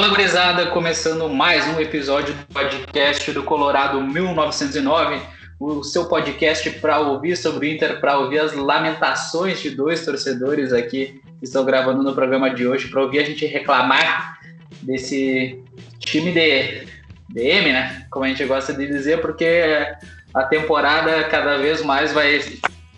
Fala gurizada, começando mais um episódio do podcast do Colorado 1909, o seu podcast para ouvir sobre o Inter, para ouvir as lamentações de dois torcedores aqui que estão gravando no programa de hoje, para ouvir a gente reclamar desse time de DM, né? Como a gente gosta de dizer, porque a temporada cada vez mais vai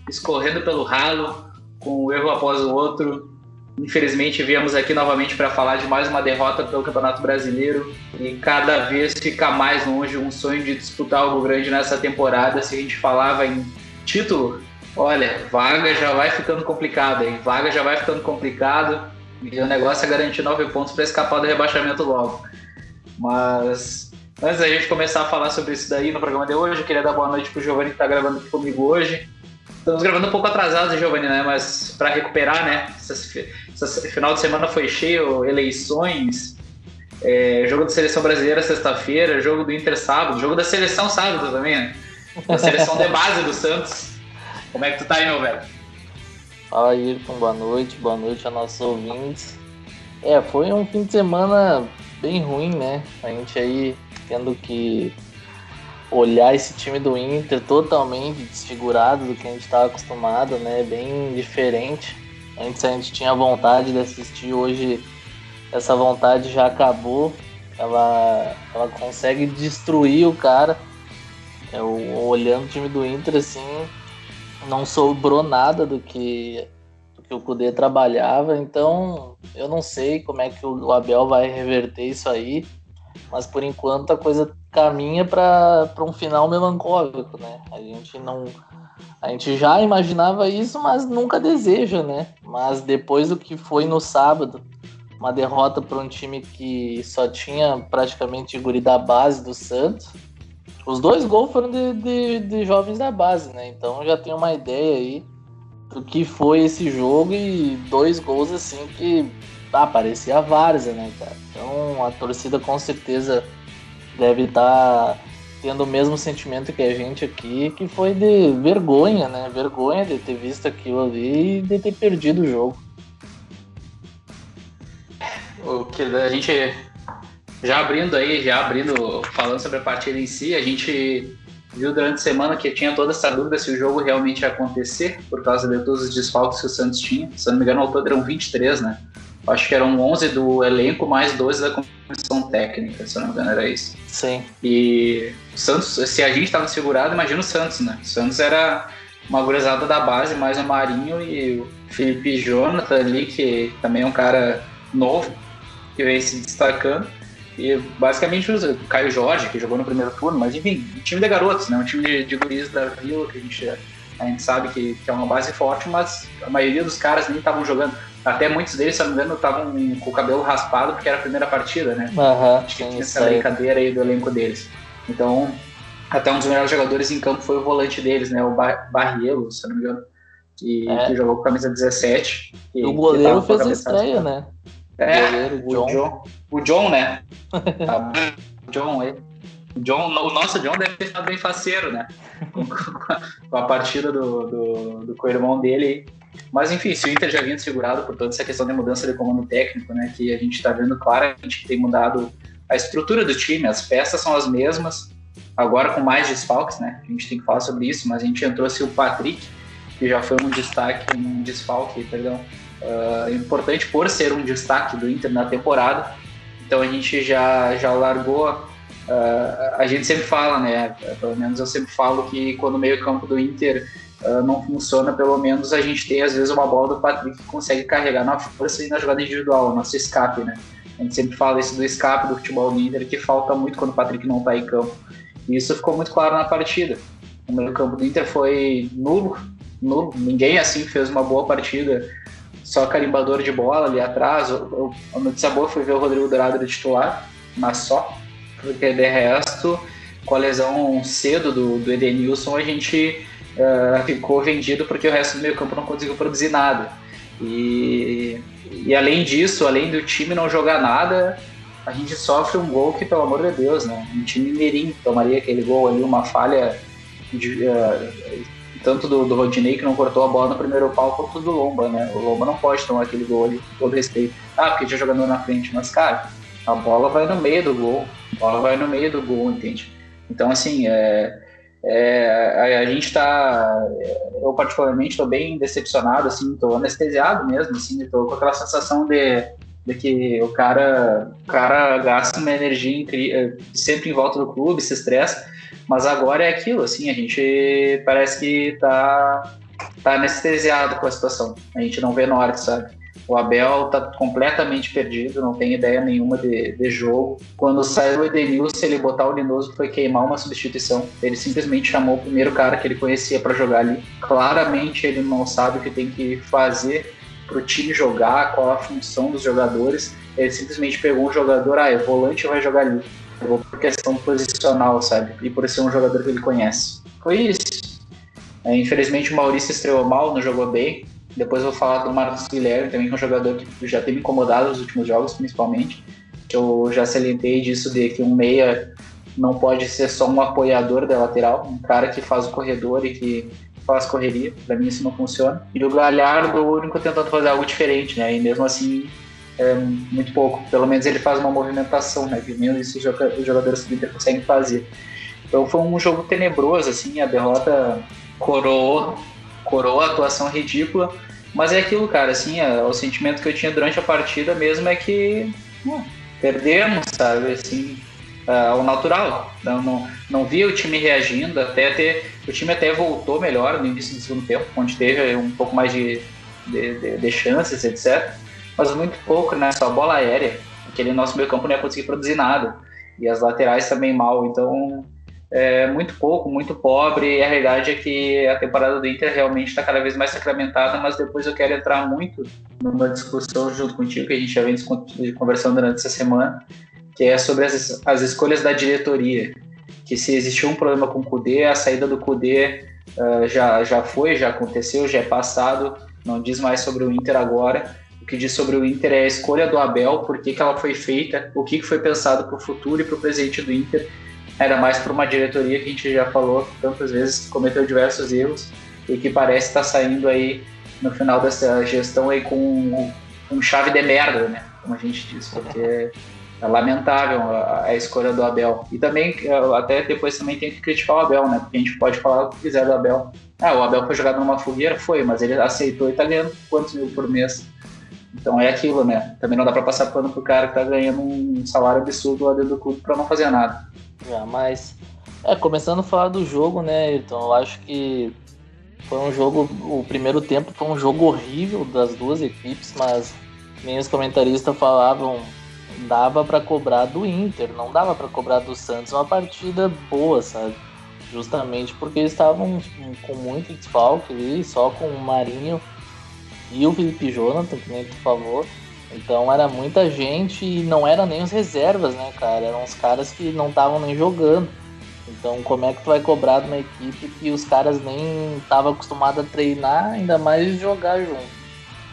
escorrendo pelo ralo, com um erro após o outro, Infelizmente, viemos aqui novamente para falar de mais uma derrota pelo Campeonato Brasileiro e cada vez fica mais longe um sonho de disputar algo grande nessa temporada. Se a gente falava em título, olha, vaga já vai ficando complicado, hein? Vaga já vai ficando complicado e o negócio é garantir nove pontos para escapar do rebaixamento logo. Mas antes da gente começar a falar sobre isso daí no programa de hoje, eu queria dar boa noite para o Giovanni que está gravando aqui comigo hoje. Estamos gravando um pouco atrasados, Giovanni, né? Mas para recuperar, né? Esse, final de semana foi cheio, eleições, é, jogo da seleção brasileira sexta-feira, jogo do Inter sábado, jogo da seleção sábado também, né? A seleção de base do Santos. Como é que tu tá aí, meu velho? Fala, Ayrton, boa noite, boa noite a nossos ouvintes. É, foi um fim de semana bem ruim, né? A gente aí tendo que olhar esse time do Inter totalmente desfigurado do que a gente estava acostumado, né? Bem diferente. Antes a gente tinha vontade de assistir, hoje essa vontade já acabou. Ela, ela consegue destruir o cara. Eu, olhando o time do Inter, assim, não sobrou nada do que, do que o Kudê trabalhava. Então, eu não sei como é que o Abel vai reverter isso aí. Mas por enquanto a coisa caminha para um final melancólico, né? A gente não a gente já imaginava isso, mas nunca deseja, né? Mas depois do que foi no sábado, uma derrota para um time que só tinha praticamente guri da base do Santos. Os dois gols foram de, de, de jovens da base, né? Então já tem uma ideia aí do que foi esse jogo e dois gols assim que ah, parecia a várzea, né, cara? Então a torcida com certeza deve estar tá tendo o mesmo sentimento que a gente aqui, que foi de vergonha, né? Vergonha de ter visto aquilo ali e de ter perdido o jogo. O que a gente já abrindo aí, já abrindo, falando sobre a partida em si, a gente viu durante a semana que tinha toda essa dúvida se o jogo realmente ia acontecer, por causa de todos os desfalques que o Santos tinha. Se não me engano, ao todo eram 23, né? Acho que eram 11 do elenco, mais 12 da comissão técnica, se não me engano, era isso. Sim. E o Santos, se a gente estava segurado, imagina o Santos, né? O Santos era uma gurizada da base, mais o Marinho e o Felipe Jonathan ali, que também é um cara novo, que vem se destacando. E basicamente o Caio Jorge, que jogou no primeiro turno, mas enfim, um time de garotos, né? Um time de, de guris da Vila, que a gente, a gente sabe que, que é uma base forte, mas a maioria dos caras nem estavam jogando. Até muitos deles, se não me engano, estavam com o cabelo raspado porque era a primeira partida, né? Uhum, Acho que tinha essa brincadeira aí do elenco deles. Então, até um dos melhores jogadores em campo foi o volante deles, né? O Barrielo, se não me engano, que, é. que jogou com a camisa 17. E o goleiro fez a estreia, né? É, o, goleiro, o John. John. O John, né? Tá o John aí. O, John, o nosso John deve ter estado bem faceiro, né? Com, com a partida do, do, do co-irmão dele mas enfim, se o Inter já vinha segurado por toda essa questão de mudança de comando técnico, né, que a gente está vendo claramente que tem mudado a estrutura do time, as peças são as mesmas, agora com mais desfalques, né? A gente tem que falar sobre isso, mas a gente entrou se o Patrick, que já foi um destaque, um desfalque, perdão, uh, importante por ser um destaque do Inter na temporada. Então a gente já já largou uh, a gente sempre fala, né? Pelo menos eu sempre falo que quando o meio-campo do Inter uh, não funciona, pelo menos a gente tem às vezes uma bola do Patrick que consegue carregar na força e na jogada individual, nosso escape, né? A gente sempre fala isso do escape do futebol do Inter, que falta muito quando o Patrick não está em campo. E isso ficou muito claro na partida. O meio campo do Inter foi nulo, nulo. Ninguém assim fez uma boa partida. Só carimbador de bola ali atrás. A notícia boa foi ver o Rodrigo Dourado de titular, mas só. Porque de resto, com a lesão cedo do, do Edenilson, a gente uh, ficou vendido porque o resto do meio campo não conseguiu produzir nada. E, e além disso, além do time não jogar nada, a gente sofre um gol que, pelo amor de Deus, né? Um time mirim tomaria aquele gol ali, uma falha de, uh, tanto do, do Rodinei que não cortou a bola no primeiro pau, quanto do Lomba, né? O Lomba não pode tomar aquele gol ali, com todo respeito. Ah, porque já jogando na frente, mas cara, A bola vai no meio do gol. A bola vai no meio do gol, entende? Então, assim, é, é, a, gente está, eu particularmente estou bem decepcionado, assim, estou anestesiado mesmo, assim, estou com aquela sensação de, de que o cara, o cara gasta uma energia incrível, sempre em volta do clube, se estressa, mas agora é aquilo, assim, a gente parece que está tá anestesiado com a situação, a gente não vê norte, sabe? O Abel tá completamente perdido, não tem ideia nenhuma de, de jogo. Quando saiu o Edenilson, ele botar o Lindoso foi queimar uma substituição. Ele simplesmente chamou o primeiro cara que ele conhecia para jogar ali. Claramente ele não sabe o que tem que fazer para o time jogar, qual a função dos jogadores. Ele simplesmente pegou um jogador, ah, é volante vai jogar ali. Vou por questão posicional, sabe? E por ser um jogador que ele conhece. Foi isso. É, infelizmente o Maurício estreou mal, não jogou bem. Depois vou falar do Marcos Guilherme, também que é um jogador que já tem me incomodado nos últimos jogos, principalmente. Que eu já salientei disso de que um meia não pode ser só um apoiador da lateral, um cara que faz o corredor e que faz correria. Para mim isso não funciona. E o Galhardo, o único tentando fazer algo diferente, né? E mesmo assim é muito pouco. Pelo menos ele faz uma movimentação, né? Que isso os jogadores do Inter conseguem fazer. Então foi um jogo tenebroso, assim, a derrota coroou coroa a atuação ridícula. Mas é aquilo, cara, assim, é, o sentimento que eu tinha durante a partida mesmo é que perdemos, sabe, assim, uh, o natural. Não, não, não via o time reagindo, até ter, o time até voltou melhor no início do segundo tempo, onde teve um pouco mais de, de, de, de chances, etc. Mas muito pouco, né, só bola aérea. Aquele nosso meio campo não ia conseguir produzir nada. E as laterais também mal, então é, muito pouco, muito pobre, e a realidade é que a temporada do Inter realmente está cada vez mais sacramentada, mas depois eu quero entrar muito numa discussão junto contigo, que a gente já vem conversando durante essa semana, que é sobre as, as escolhas da diretoria, que se existiu um problema com o Cudê, a saída do Cudê uh, já, já foi, já aconteceu, já é passado, não diz mais sobre o Inter agora, o que diz sobre o Inter é a escolha do Abel, por que, que ela foi feita, o que foi pensado para o futuro e para o presente do Inter, era mais para uma diretoria que a gente já falou tantas vezes cometeu diversos erros e que parece estar tá saindo aí no final dessa gestão aí com, com chave de merda, né? Como a gente diz, porque é lamentável a, a, escolha do Abel. E também, até depois também tem que criticar o Abel, né? Porque a gente pode falar o que quiser do Abel. Ah, o Abel foi jogado numa fogueira? Foi, mas ele aceitou e tá ganhando quantos mil por mês? Então é aquilo, né? Também não dá para passar pano pro cara que tá ganhando um salário absurdo lá dentro do clube para não fazer nada. Já, mas é, começando a falar do jogo, né, Então Eu acho que foi um jogo, o primeiro tempo foi um jogo horrível das duas equipes, mas nem os comentaristas falavam, dava para cobrar do Inter, não dava para cobrar do Santos uma partida boa, sabe? Justamente porque eles estavam com muito desfalque ali, só com o Marinho e o Felipe Jonathan, que nem tu falou. Então era muita gente e não eram nem os reservas, né, cara? Eram os caras que não estavam nem jogando. Então como é que tu vai cobrar de uma equipe que os caras nem estavam acostumados a treinar, ainda mais jogar junto?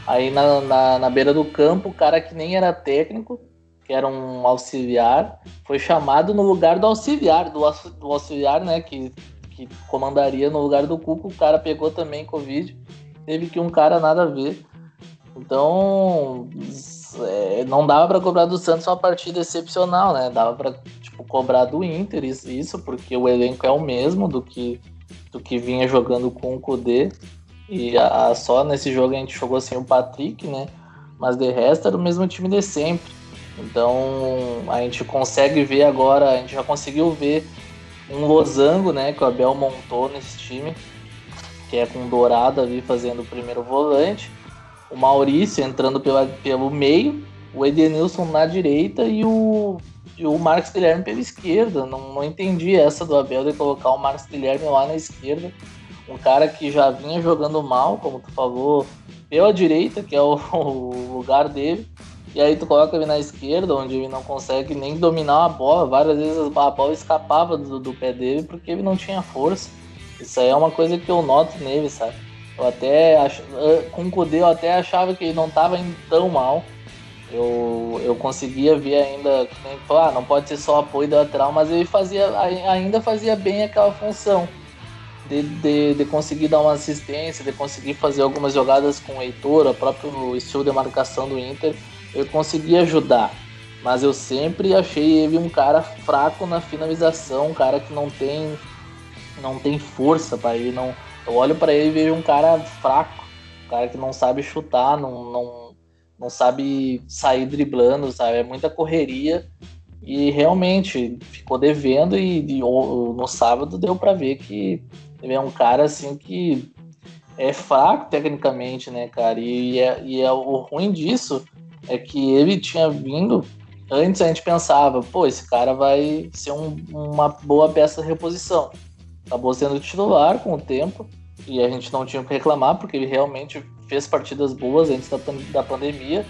Aí na, na, na, beira do campo, o cara que nem era técnico, que era um auxiliar, foi chamado no lugar do auxiliar, do, do auxiliar, né, que, que comandaria no lugar do Cuco, o cara pegou também Covid, teve que um cara nada a ver então, é, não dava para cobrar do Santos uma partida excepcional, né? Dava para tipo, cobrar do Inter isso, porque o elenco é o mesmo do que, do que vinha jogando com o Kudê. E a, só nesse jogo a gente jogou sem o Patrick, né? Mas de resto era o mesmo time de sempre. Então a gente consegue ver agora, a gente já conseguiu ver um losango, né? Que o Abel montou nesse time, que é com o Dourado ali fazendo o primeiro volante o Maurício entrando pela, pelo meio, o Edenilson na direita e o, e o Marcos Guilherme pela esquerda. Não, não entendi essa do Abel de colocar o Marcos Guilherme lá na esquerda. Um cara que já vinha jogando mal, como tu falou, pela direita, que é o, o lugar dele. E aí tu coloca ele na esquerda, onde ele não consegue nem dominar a bola. Várias vezes a bola escapava do, do pé dele porque ele não tinha força. Isso aí é uma coisa que eu noto nele, sabe? Eu até ach... com o Kudê eu até achava que ele não estava indo tão mal. Eu, eu conseguia ver ainda, ah, não pode ser só apoio da lateral, mas ele fazia, ainda fazia bem aquela função de, de, de, conseguir dar uma assistência, de conseguir fazer algumas jogadas com o Heitor, o próprio estilo de marcação do Inter, ele conseguia ajudar. mas eu sempre achei ele um cara fraco na finalização, um cara que não tem não tem força para ele, não. Eu olho para ele e vejo um cara fraco, um cara que não sabe chutar, não, não, não sabe sair driblando, sabe? É muita correria e realmente ficou devendo e, e no sábado deu para ver que ele é um cara assim que é fraco tecnicamente, né, cara? E, é, e é, o ruim disso é que ele tinha vindo. Antes a gente pensava, pô, esse cara vai ser um, uma boa peça de reposição. Acabou sendo titular com o tempo e a gente não tinha o que reclamar porque ele realmente fez partidas boas antes da, da pandemia.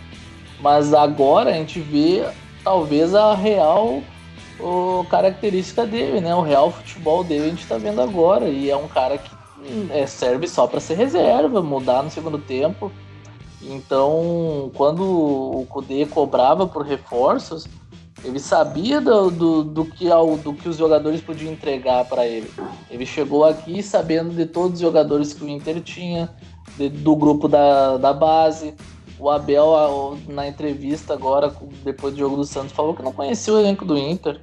Mas agora a gente vê talvez a real o, característica dele, né? O real futebol dele a gente tá vendo agora. E é um cara que é, serve só para ser reserva, mudar no segundo tempo. Então, quando o Kudê cobrava por reforços, ele sabia do, do, do, que, do que os jogadores podiam entregar para ele. Ele chegou aqui sabendo de todos os jogadores que o Inter tinha, de, do grupo da, da base. O Abel, na entrevista agora, depois do jogo do Santos, falou que não conhecia o elenco do Inter.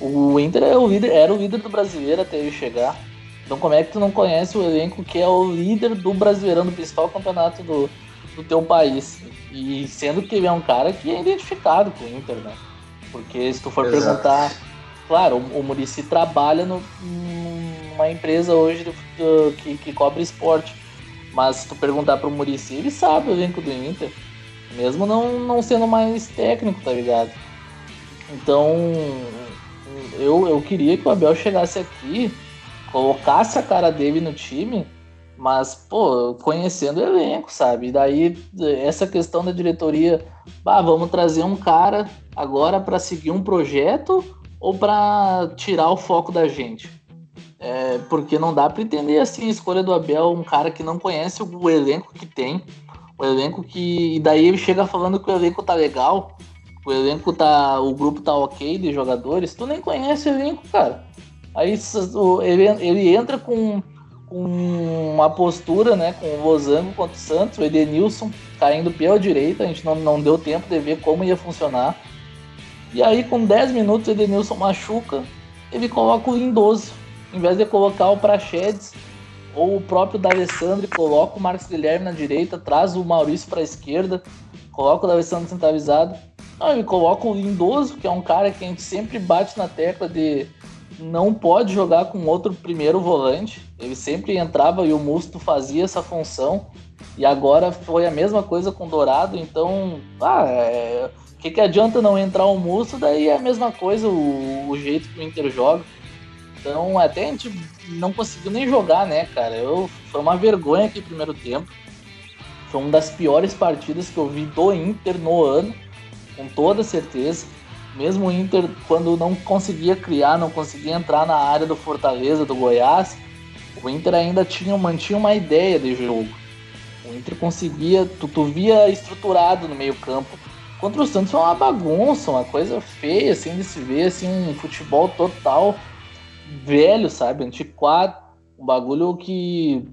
O Inter era é o líder, era o líder do brasileiro até ele chegar. Então como é que tu não conhece o elenco que é o líder do Brasileirão, do principal campeonato do, do teu país? E sendo que ele é um cara que é identificado com o Inter, né? Porque se tu for Exato. perguntar, claro, o, o Murici trabalha no, numa empresa hoje do, do, que, que cobre esporte. Mas se tu perguntar pro Murici, ele sabe o elenco do Inter. Mesmo não, não sendo mais técnico, tá ligado? Então, eu, eu queria que o Abel chegasse aqui colocasse a cara dele no time, mas, pô, conhecendo o elenco, sabe? Daí, essa questão da diretoria, bah, vamos trazer um cara agora para seguir um projeto ou para tirar o foco da gente? É, porque não dá para entender assim a escolha do Abel, um cara que não conhece o, o elenco que tem, o elenco que. E daí ele chega falando que o elenco tá legal, o elenco tá. O grupo tá ok de jogadores, tu nem conhece o elenco, cara. Aí ele, ele entra com, com uma postura, né, com o Losango contra o Santos, o Edenilson caindo pela direita, a gente não, não deu tempo de ver como ia funcionar. E aí, com 10 minutos, o Edenilson machuca, ele coloca o Lindoso. Em vez de colocar o Prachedes ou o próprio D'Alessandro, coloca o Marcos Guilherme na direita, traz o Maurício para a esquerda, coloca o D'Alessandro centralizado. Não, ele coloca o Lindoso, que é um cara que a gente sempre bate na tecla de não pode jogar com outro primeiro volante. Ele sempre entrava e o Musto fazia essa função. E agora foi a mesma coisa com o Dourado. Então, ah, é... que, que adianta não entrar o Musto? Daí é a mesma coisa o, o jeito que o Inter joga. Então, até a gente não conseguiu nem jogar, né, cara? Eu, foi uma vergonha aqui primeiro tempo. Foi uma das piores partidas que eu vi do Inter no ano, com toda certeza. Mesmo o Inter, quando não conseguia criar, não conseguia entrar na área do Fortaleza, do Goiás, o Inter ainda tinha, mantinha uma ideia de jogo. O Inter conseguia, tu, tu via estruturado no meio campo. Contra o Santos foi uma bagunça, uma coisa feia, assim, de se ver, assim, um futebol total velho, sabe? Antiquado. Um bagulho que,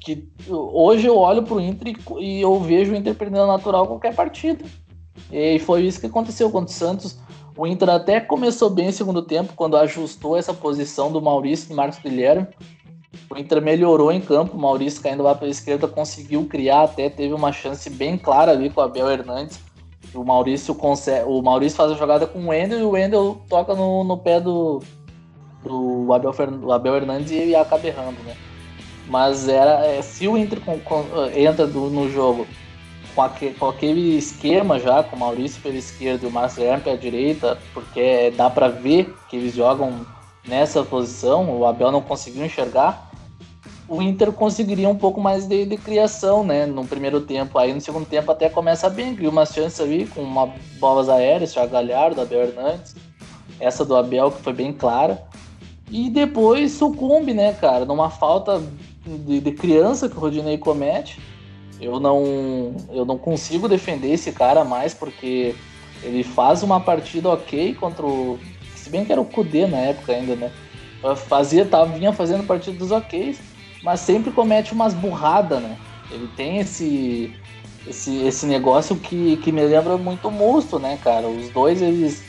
que hoje eu olho pro Inter e, e eu vejo o Inter perdendo natural qualquer partida. E foi isso que aconteceu contra o Santos. O Inter até começou bem no segundo tempo, quando ajustou essa posição do Maurício e Marcos Guilherme. O Inter melhorou em campo, o Maurício caindo lá pela esquerda conseguiu criar, até teve uma chance bem clara ali com o Abel Hernandes. O Maurício consegue, o Maurício faz a jogada com o Wendel e o Wendel toca no, no pé do, do Abel, do Abel Hernandes e acaba errando, né? Mas era, é, se o Inter com, com, entra do, no jogo com, aquele, com aquele esquema já, com o Maurício pela esquerda e o Márcio Guilherme pela direita, porque dá para ver que eles jogam nessa posição, o Abel não conseguiu enxergar, o Inter conseguiria um pouco mais de, de, criação, né, no primeiro tempo. Aí no segundo tempo até começa bem, cria uma chance ali com uma bolas aéreas, Thiago Galhardo, Abel Hernandes, essa do Abel que foi bem clara. E depois sucumbe, né, cara, numa falta de, de criança que o Rodinei comete eu não, eu não consigo defender esse cara mais porque ele faz uma partida ok contra o. Se bem que era o Kudê na época ainda, né? Fazia, tava, vinha fazendo partidas ok, mas sempre comete umas burradas, né? Ele tem esse, esse, esse negócio que, que me lembra muito o Musto, né, cara? Os dois, eles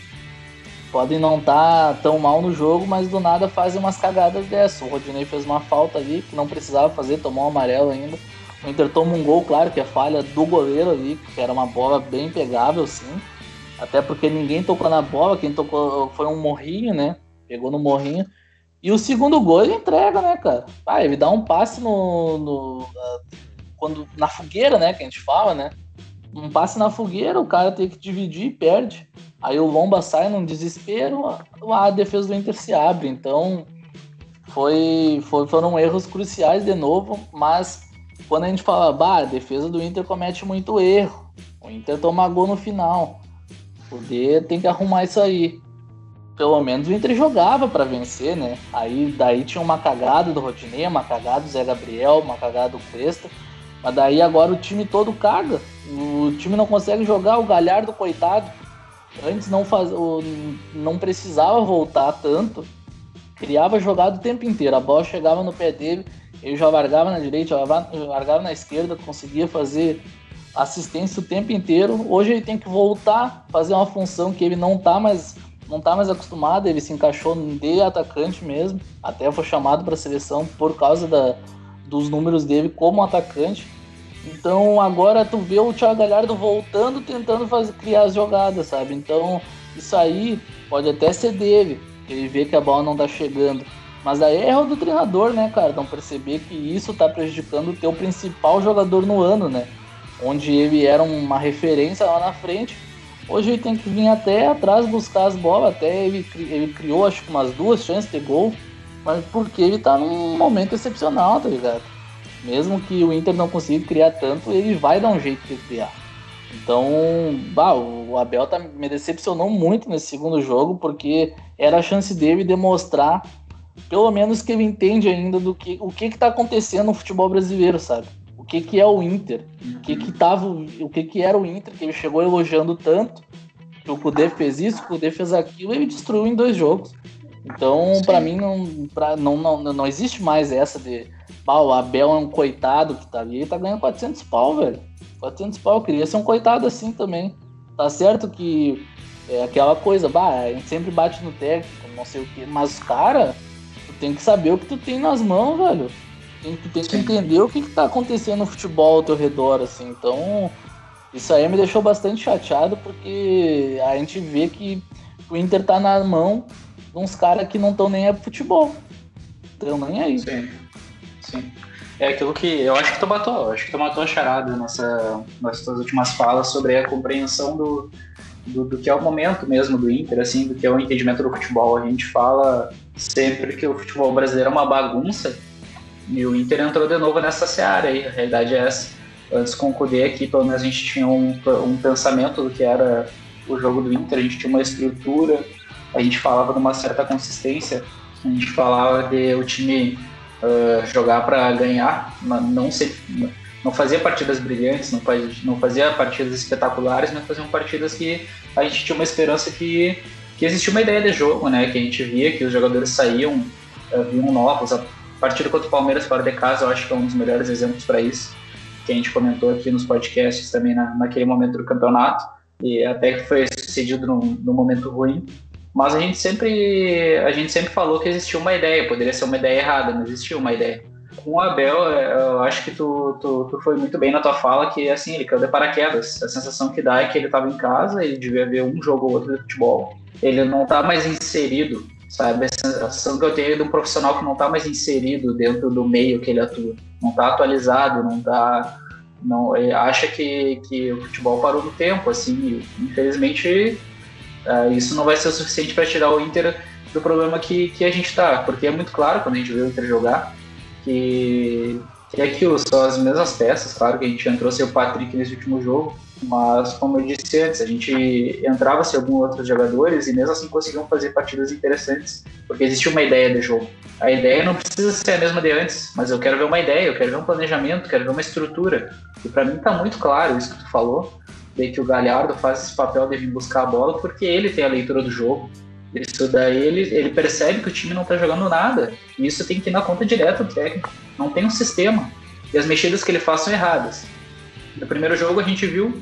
podem não estar tá tão mal no jogo, mas do nada fazem umas cagadas dessas. O Rodinei fez uma falta ali que não precisava fazer, tomou um amarelo ainda. O Inter toma um gol, claro, que é falha do goleiro ali, que era uma bola bem pegável, sim. Até porque ninguém tocou na bola, quem tocou foi um morrinho, né? Pegou no morrinho. E o segundo gol ele entrega, né, cara? Ah, ele dá um passe no, no quando na fogueira, né, que a gente fala, né? Um passe na fogueira, o cara tem que dividir e perde. Aí o Lomba sai num desespero, a, a defesa do Inter se abre. Então, foi, foi, foram erros cruciais de novo, mas quando a gente fala, bah, a defesa do Inter comete muito erro. O Inter toma gol no final. O D tem que arrumar isso aí. Pelo menos o Inter jogava para vencer, né? Aí daí tinha uma cagada do Rodinei, uma cagada do Zé Gabriel, uma cagada do Cuesta. Mas daí agora o time todo caga. O time não consegue jogar, o Galhardo, coitado. Antes não, faz, não precisava voltar tanto. Criava jogada o tempo inteiro. A bola chegava no pé dele, ele já largava na direita, já largava na esquerda, conseguia fazer assistência o tempo inteiro. Hoje ele tem que voltar, fazer uma função que ele não tá mais, não tá mais acostumado. Ele se encaixou de atacante mesmo. Até foi chamado para a seleção por causa da, dos números dele como atacante. Então agora tu vê o Thiago Galhardo voltando, tentando fazer, criar as jogadas, sabe? Então isso aí pode até ser dele, ele vê que a bola não tá chegando. Mas aí é erro do treinador, né, cara? Não perceber que isso tá prejudicando o teu principal jogador no ano, né? Onde ele era uma referência lá na frente. Hoje ele tem que vir até atrás buscar as bolas. Até ele, ele criou, acho que umas duas chances de gol. Mas porque ele tá num momento excepcional, tá ligado? Mesmo que o Inter não consiga criar tanto, ele vai dar um jeito de criar. Então, bah, o Abel tá, me decepcionou muito nesse segundo jogo, porque era a chance dele demonstrar, pelo menos que ele entende ainda do que o que está acontecendo no futebol brasileiro, sabe? O que, que é o Inter, o que que tava, o que que era o Inter, que ele chegou elogiando tanto, que o Kudê fez isso, o Kudê fez aquilo, e ele destruiu em dois jogos. Então, para mim, não, pra, não, não, não existe mais essa de Pau, o Abel é um coitado que tá ali, ele tá ganhando 400 pau, velho. 400 pau, eu queria ser um coitado assim também. Tá certo que é aquela coisa, bah, a gente sempre bate no técnico, não sei o quê, mas, cara, tu tem que saber o que tu tem nas mãos, velho. Tem, tem que entender o que, que tá acontecendo no futebol ao teu redor, assim. Então, isso aí me deixou bastante chateado, porque a gente vê que o Inter tá na mão de uns caras que não estão nem aí pro futebol. Estão nem aí. Sim. Sim. É aquilo que eu acho que tu matou, acho que tu matou a charada nessa, nessas últimas falas sobre a compreensão do, do, do, que é o momento mesmo do Inter, assim, do que é o entendimento do futebol. A gente fala sempre que o futebol brasileiro é uma bagunça e o Inter entrou de novo nessa seara aí, a realidade é essa. Antes o Kudê aqui, pelo menos a gente tinha um, um pensamento do que era o jogo do Inter, a gente tinha uma estrutura, a gente falava de uma certa consistência, a gente falava de o time uh, jogar para ganhar, não ser, não fazia partidas brilhantes, não, faz, não fazia partidas espetaculares, mas faziam partidas que a gente tinha uma esperança que, que existia uma ideia de jogo, né? Que a gente via que os jogadores saíam, uh, vinham novos. A partida contra o Palmeiras fora de casa, eu acho que é um dos melhores exemplos para isso, que a gente comentou aqui nos podcasts também na, naquele momento do campeonato, e até que foi sucedido num, num momento ruim. Mas a gente sempre a gente sempre falou que existia uma ideia, poderia ser uma ideia errada, mas existia uma ideia. Com o Abel, eu acho que tu, tu, tu foi muito bem na tua fala, que assim, ele caiu de paraquedas. A sensação que dá é que ele estava em casa, ele devia ver um jogo ou outro de futebol. Ele não está mais inserido, sabe? A sensação que eu tenho de um profissional que não está mais inserido dentro do meio que ele atua. Não está atualizado, não está não acha que, que o futebol parou no tempo, assim, infelizmente Uh, isso não vai ser o suficiente para tirar o Inter do problema que, que a gente está, porque é muito claro quando a gente vê o Inter jogar que, que é aquilo, são as mesmas peças, claro que a gente entrou sem o Patrick nesse último jogo, mas como eu disse antes, a gente entrava sem alguns outros jogadores e mesmo assim conseguiam fazer partidas interessantes, porque existia uma ideia de jogo. A ideia não precisa ser a mesma de antes, mas eu quero ver uma ideia, eu quero ver um planejamento, quero ver uma estrutura. E para mim está muito claro isso que tu falou, de que o Galhardo faz esse papel de vir buscar a bola porque ele tem a leitura do jogo. Isso daí ele, ele percebe que o time não está jogando nada. E isso tem que ir na conta direta do técnico. Não tem um sistema. E as mexidas que ele faz são erradas. No primeiro jogo a gente viu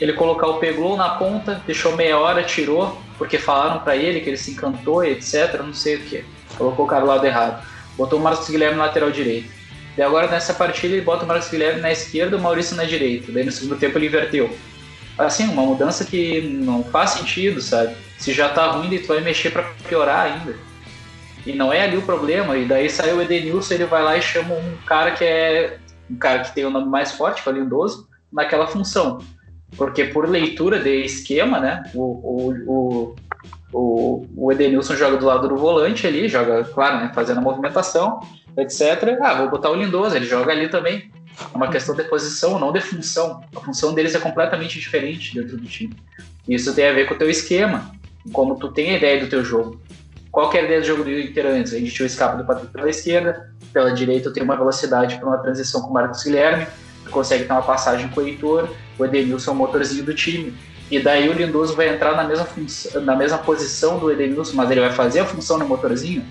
ele colocar o Peglow na ponta, deixou meia hora, tirou, porque falaram para ele que ele se encantou etc, não sei o que. Colocou o cara do lado errado. Botou o Marcos Guilherme na lateral direito. E agora nessa partida ele bota o Marcos Guilherme na esquerda o Maurício na direita. Daí no segundo tempo ele inverteu. Assim, uma mudança que não faz sentido, sabe? Se já tá ruim, daí tu vai mexer para piorar ainda. E não é ali o problema. E daí saiu o Edenilson, ele vai lá e chama um cara que é um cara que tem o nome mais forte, que é o Lindoso, naquela função. Porque por leitura de esquema, né? O, o, o, o Edenilson joga do lado do volante ali, joga, claro, né, fazendo a movimentação, etc. Ah, vou botar o Lindoso, ele joga ali também. É uma questão de posição, não de função. A função deles é completamente diferente dentro do time. Isso tem a ver com o teu esquema, como tu tem a ideia do teu jogo. Qual que é a ideia do jogo do Inter antes? A gente tinha o escape do Patrick pela esquerda, pela direita eu tenho uma velocidade para uma transição com o Marcos Guilherme, consegue ter uma passagem com o Heitor, o Edenilson é o motorzinho do time. E daí o Lindoso vai entrar na mesma, função, na mesma posição do Edenilson, mas ele vai fazer a função no motorzinho?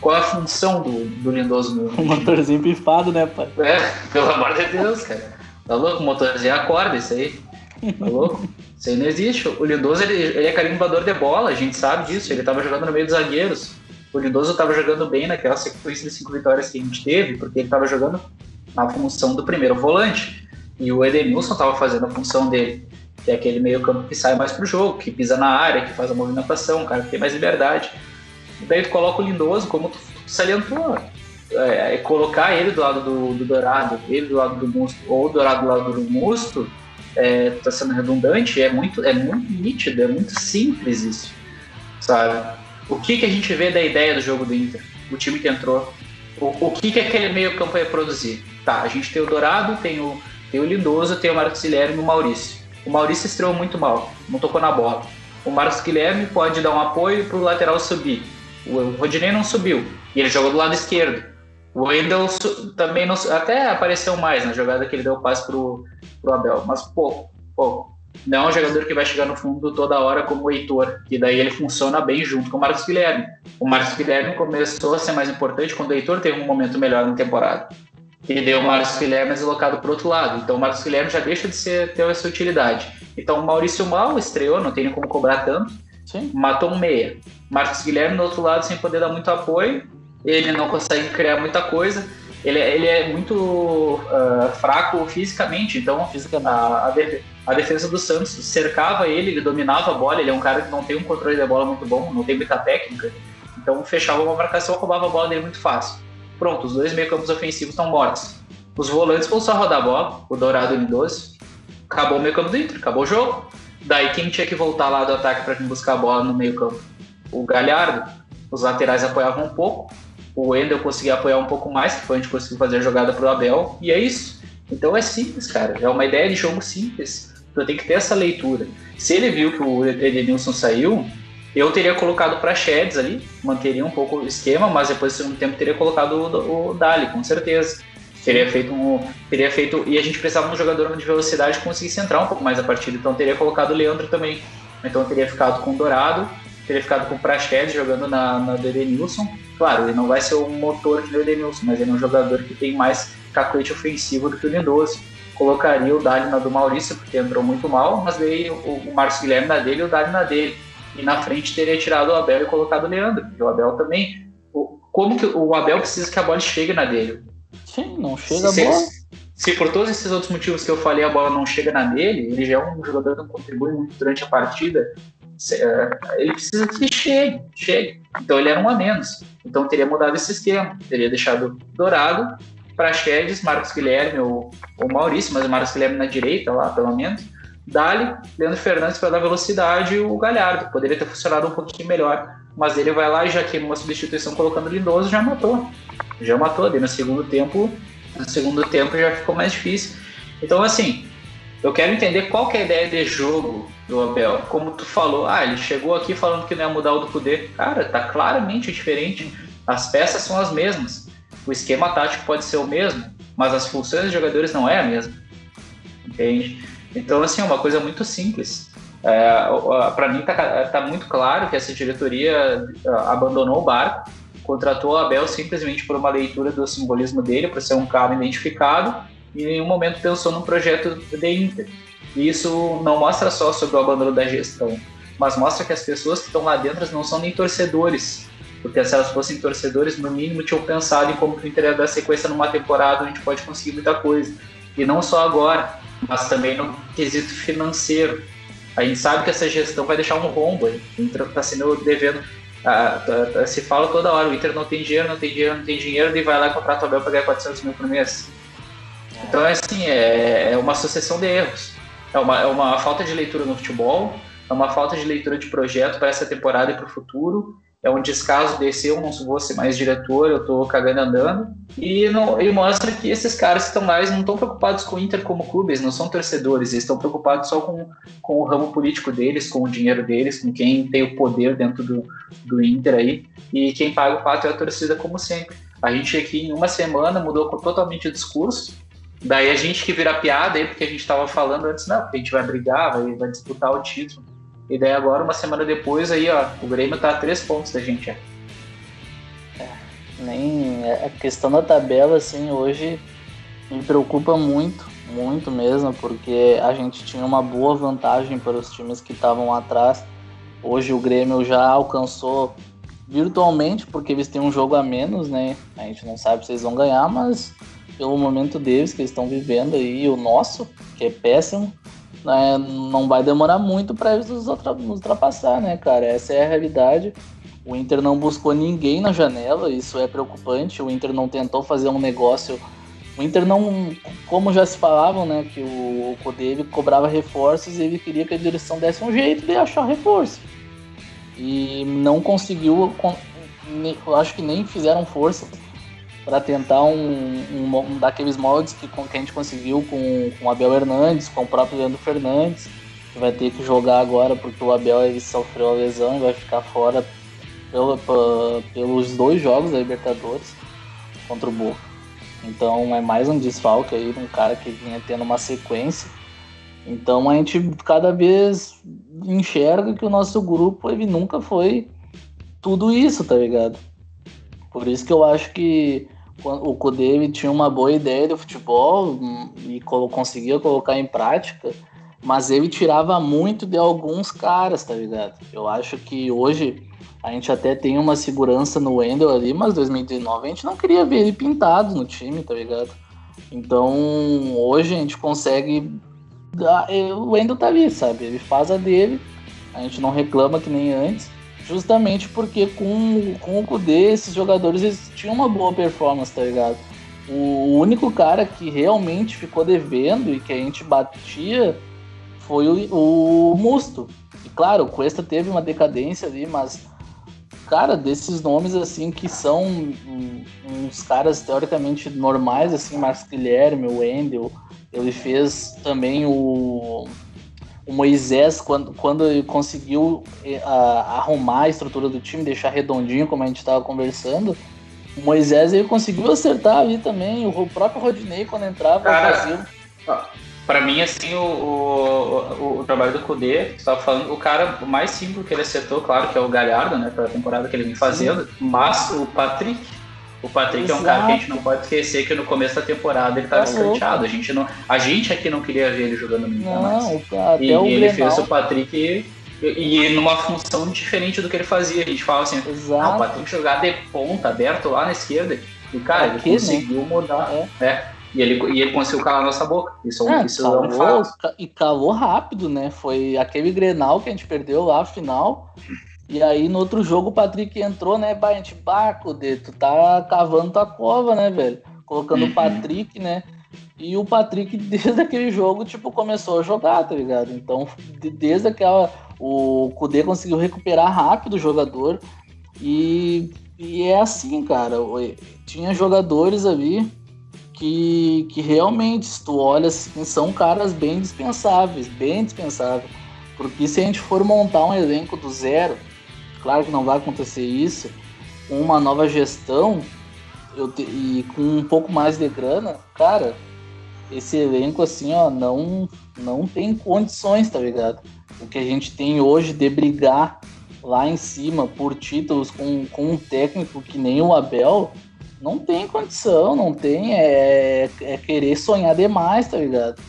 Qual é a função do, do Lindoso no. O motorzinho pifado, né, pai? É, pelo amor de Deus, cara. Tá louco? O motorzinho acorda, isso aí. Tá louco? Isso aí não existe. O Lindoso, ele, ele é carimbador de bola, a gente sabe disso. Ele tava jogando no meio dos zagueiros. O Lindoso tava jogando bem naquela sequência de cinco vitórias que a gente teve, porque ele tava jogando na função do primeiro volante. E o Edenilson estava fazendo a função dele, que é aquele meio campo que sai mais pro jogo, que pisa na área, que faz a movimentação, o cara que tem mais liberdade. Daí tu coloca o Lindoso, como tu salientou, é, é colocar ele do lado do, do, Dourado, ele do lado do Musto, ou o Dourado do lado do Musto, é, tá sendo redundante, é muito, é muito nítido, é muito simples isso, sabe? O que, que a gente vê da ideia do jogo do Inter? O time que entrou, o, o que, que aquele meio campo ia produzir? Tá, a gente tem o Dourado, tem o tem o Lindoso, tem o Marcos Guilherme e o Maurício. O Maurício estreou muito mal, não tocou na bola. O Marcos Guilherme pode dar um apoio para o lateral subir. O Rodinei não subiu e ele jogou do lado esquerdo. O Wendel também não, até apareceu mais na jogada que ele deu o passe pro, pro Abel, mas pouco, pouco. Não é um jogador que vai chegar no fundo toda hora como o Heitor, que daí ele funciona bem junto com o Marcos Guilherme. O Marcos Guilherme começou a ser mais importante quando o Heitor teve um momento melhor na temporada e deu o Marcos Guilherme deslocado para outro lado. Então o Marcos Guilherme já deixa de ser, ter essa utilidade. Então o Maurício Mal estreou, não tem como cobrar tanto, Sim. matou um meia. Marcos Guilherme do outro lado sem poder dar muito apoio, ele não consegue criar muita coisa. Ele, ele é muito uh, fraco fisicamente, então fisicamente. A, a, def a, defesa do Santos cercava ele, ele dominava a bola, ele é um cara que não tem um controle da bola muito bom, não tem muita técnica, então fechava uma marcação, roubava a bola dele muito fácil. Pronto, os dois meio-campos ofensivos estão mortos. Os volantes vão só rodar a bola, o Dourado e o Lindoso. Acabou o meio-campo do Inter, acabou o jogo. Daí quem tinha que voltar lá do ataque para buscar a bola no meio-campo? O Galhardo. Os laterais apoiavam um pouco. O Wendel conseguia apoiar um pouco mais, que foi onde conseguiu fazer a jogada pro Abel. E é isso. Então é simples, cara. É uma ideia de jogo simples. Então tem que ter essa leitura. Se ele viu que o Edenilson saiu, eu teria colocado para Sheds ali, manteria um pouco o esquema, mas depois do segundo tempo teria colocado o, o Dali, com certeza. Teria feito um. Teria feito. E a gente precisava de um jogador de velocidade que conseguisse entrar um pouco mais a partida. Então teria colocado o Leandro também. Então teria ficado com o Dourado, teria ficado com o Praxedes jogando na, na do. Claro, ele não vai ser o motor o Edenilson, mas ele é um jogador que tem mais cacuete ofensivo do que o Lindoso. Colocaria o Dali na do Maurício, porque entrou muito mal, mas daí o, o Marcos Guilherme na dele e o Dali na dele e na frente teria tirado o Abel e colocado o Leandro. Porque o Abel também. Como que o Abel precisa que a bola chegue na dele? Sim, não chega se, a bola. Se, se, por todos esses outros motivos que eu falei a bola não chega na dele, ele já é um jogador que não contribui muito durante a partida. É, ele precisa que chegue, chegue. Então ele era um a menos. Então teria mudado esse esquema. Teria deixado Dourado, Praxedes, Marcos Guilherme ou, ou Maurício, mas o Marcos Guilherme na direita lá, pelo menos Dali, Leandro Fernandes para dar velocidade e o Galhardo. Poderia ter funcionado um pouquinho melhor, mas ele vai lá e já queima uma substituição colocando o Lindoso já matou. Já matou ali no segundo tempo. No segundo tempo já ficou mais difícil. Então, assim, eu quero entender qual que é a ideia de jogo do Abel. Como tu falou, ah, ele chegou aqui falando que não ia mudar o do poder. Cara, tá claramente diferente. As peças são as mesmas. O esquema tático pode ser o mesmo, mas as funções dos jogadores não é a mesma. Entende? Então, assim, é uma coisa muito simples. É, para mim, está tá muito claro que essa diretoria abandonou o barco, contratou o Abel simplesmente por uma leitura do simbolismo dele, por ser um cara identificado, em nenhum momento pensou num projeto de Inter. E isso não mostra só sobre o abandono da gestão, mas mostra que as pessoas que estão lá dentro não são nem torcedores. Porque se elas fossem torcedores, no mínimo tinham pensado em como o Inter ia dar sequência numa temporada onde a gente pode conseguir muita coisa. E não só agora, mas também no quesito financeiro. A gente sabe que essa gestão vai deixar um rombo. O Inter está sendo devendo. Ah, tá, tá, se fala toda hora, o Inter não tem dinheiro, não tem dinheiro, não tem dinheiro, e vai lá comprar o Abel para ganhar 400 mil por mês. Então, é assim, é, é uma sucessão de erros. É uma, é uma falta de leitura no futebol, é uma falta de leitura de projeto para essa temporada e para o futuro, é um descaso desse eu não vou ser mais diretor, eu tô cagando andando. E, não, e mostra que esses caras que estão lá, eles não estão preocupados com o Inter como clube, eles não são torcedores, eles estão preocupados só com, com o ramo político deles, com o dinheiro deles, com quem tem o poder dentro do, do Inter aí. E quem paga o pato é a torcida, como sempre. A gente aqui em uma semana mudou totalmente o discurso. Daí a gente que vira piada aí, porque a gente estava falando antes, não, porque a gente vai brigar, vai, vai disputar o título. E daí agora, uma semana depois, aí, ó, o Grêmio tá a três pontos da gente, é. nem é, a questão da tabela, assim, hoje me preocupa muito, muito mesmo, porque a gente tinha uma boa vantagem para os times que estavam atrás. Hoje o Grêmio já alcançou virtualmente, porque eles têm um jogo a menos, né? A gente não sabe se eles vão ganhar, mas pelo momento deles que eles estão vivendo aí, o nosso, que é péssimo, né, não vai demorar muito para eles nos ultrapassar, né, cara? Essa é a realidade. O Inter não buscou ninguém na janela, isso é preocupante. O Inter não tentou fazer um negócio. O Inter não, como já se falavam, né, que o, o cobrava reforços e ele queria que a direção desse um jeito de achar reforço. E não conseguiu, acho que nem fizeram força para tentar um, um, um, daqueles moldes que, que a gente conseguiu com, com o Abel Hernandes, com o próprio Leandro Fernandes, que vai ter que jogar agora porque o Abel ele sofreu a lesão e vai ficar fora pelo, pelos dois jogos da Libertadores contra o Boca. Então é mais um desfalque aí, um cara que vinha tendo uma sequência. Então a gente cada vez enxerga que o nosso grupo ele nunca foi tudo isso, tá ligado? Por isso que eu acho que o Kudê tinha uma boa ideia do futebol hum, e conseguia colocar em prática, mas ele tirava muito de alguns caras, tá ligado? Eu acho que hoje a gente até tem uma segurança no Wendel ali, mas 2019 a gente não queria ver ele pintado no time, tá ligado? Então hoje a gente consegue. O Wendel tá ali, sabe? Ele faz a dele, a gente não reclama que nem antes justamente porque com, com o Kudê, esses jogadores eles tinham uma boa performance, tá ligado? O único cara que realmente ficou devendo e que a gente batia foi o, o Musto. E claro, o Cuesta teve uma decadência ali, mas, cara, desses nomes assim que são uns caras teoricamente normais, assim, Marcos Guilherme, o Wendel, ele fez também o o Moisés, quando, quando ele conseguiu eh, a, arrumar a estrutura do time, deixar redondinho, como a gente estava conversando, o Moisés ele conseguiu acertar ali também. O próprio Rodinei, quando entrava, Cara, Para mim, assim, o, o, o, trabalho do Kudê, estava falando, o cara mais simples que ele acertou, claro, que é o Galhardo, né, para a temporada que ele vem fazendo, Sim. mas o Patrick, o Patrick Exato. é um cara que a gente não pode esquecer que no começo da temporada ele estava tá escanteado. A gente, não, a gente aqui não queria ver ele jogando no Não, mais. Cara, e, e ele fez o Patrick e, e, numa função diferente do que ele fazia. A gente fala assim, ah, o Patrick jogar de ponta, aberto lá na esquerda. E, cara, aqui, ele né? conseguiu né? mudar. É. é. E ele, e ele conseguiu calar nossa boca. Isso, é, isso calou, é um fato. E calou rápido, né? Foi aquele Grenal que a gente perdeu lá, final. E aí no outro jogo o Patrick entrou, né? Gente, Baco, tu tá cavando tua cova, né, velho? Colocando o uhum. Patrick, né? E o Patrick, desde aquele jogo, tipo, começou a jogar, tá ligado? Então, desde aquela. O Kudê conseguiu recuperar rápido o jogador. E, e é assim, cara. Tinha jogadores ali que, que realmente, se tu olha assim, são caras bem dispensáveis, bem dispensáveis. Porque se a gente for montar um elenco do zero, Claro que não vai acontecer isso. Com uma nova gestão te, e com um pouco mais de grana, cara, esse elenco assim, ó, não, não tem condições, tá ligado? O que a gente tem hoje de brigar lá em cima por títulos com, com um técnico que nem o Abel, Não tem condição, não tem. É, é querer sonhar demais, tá ligado?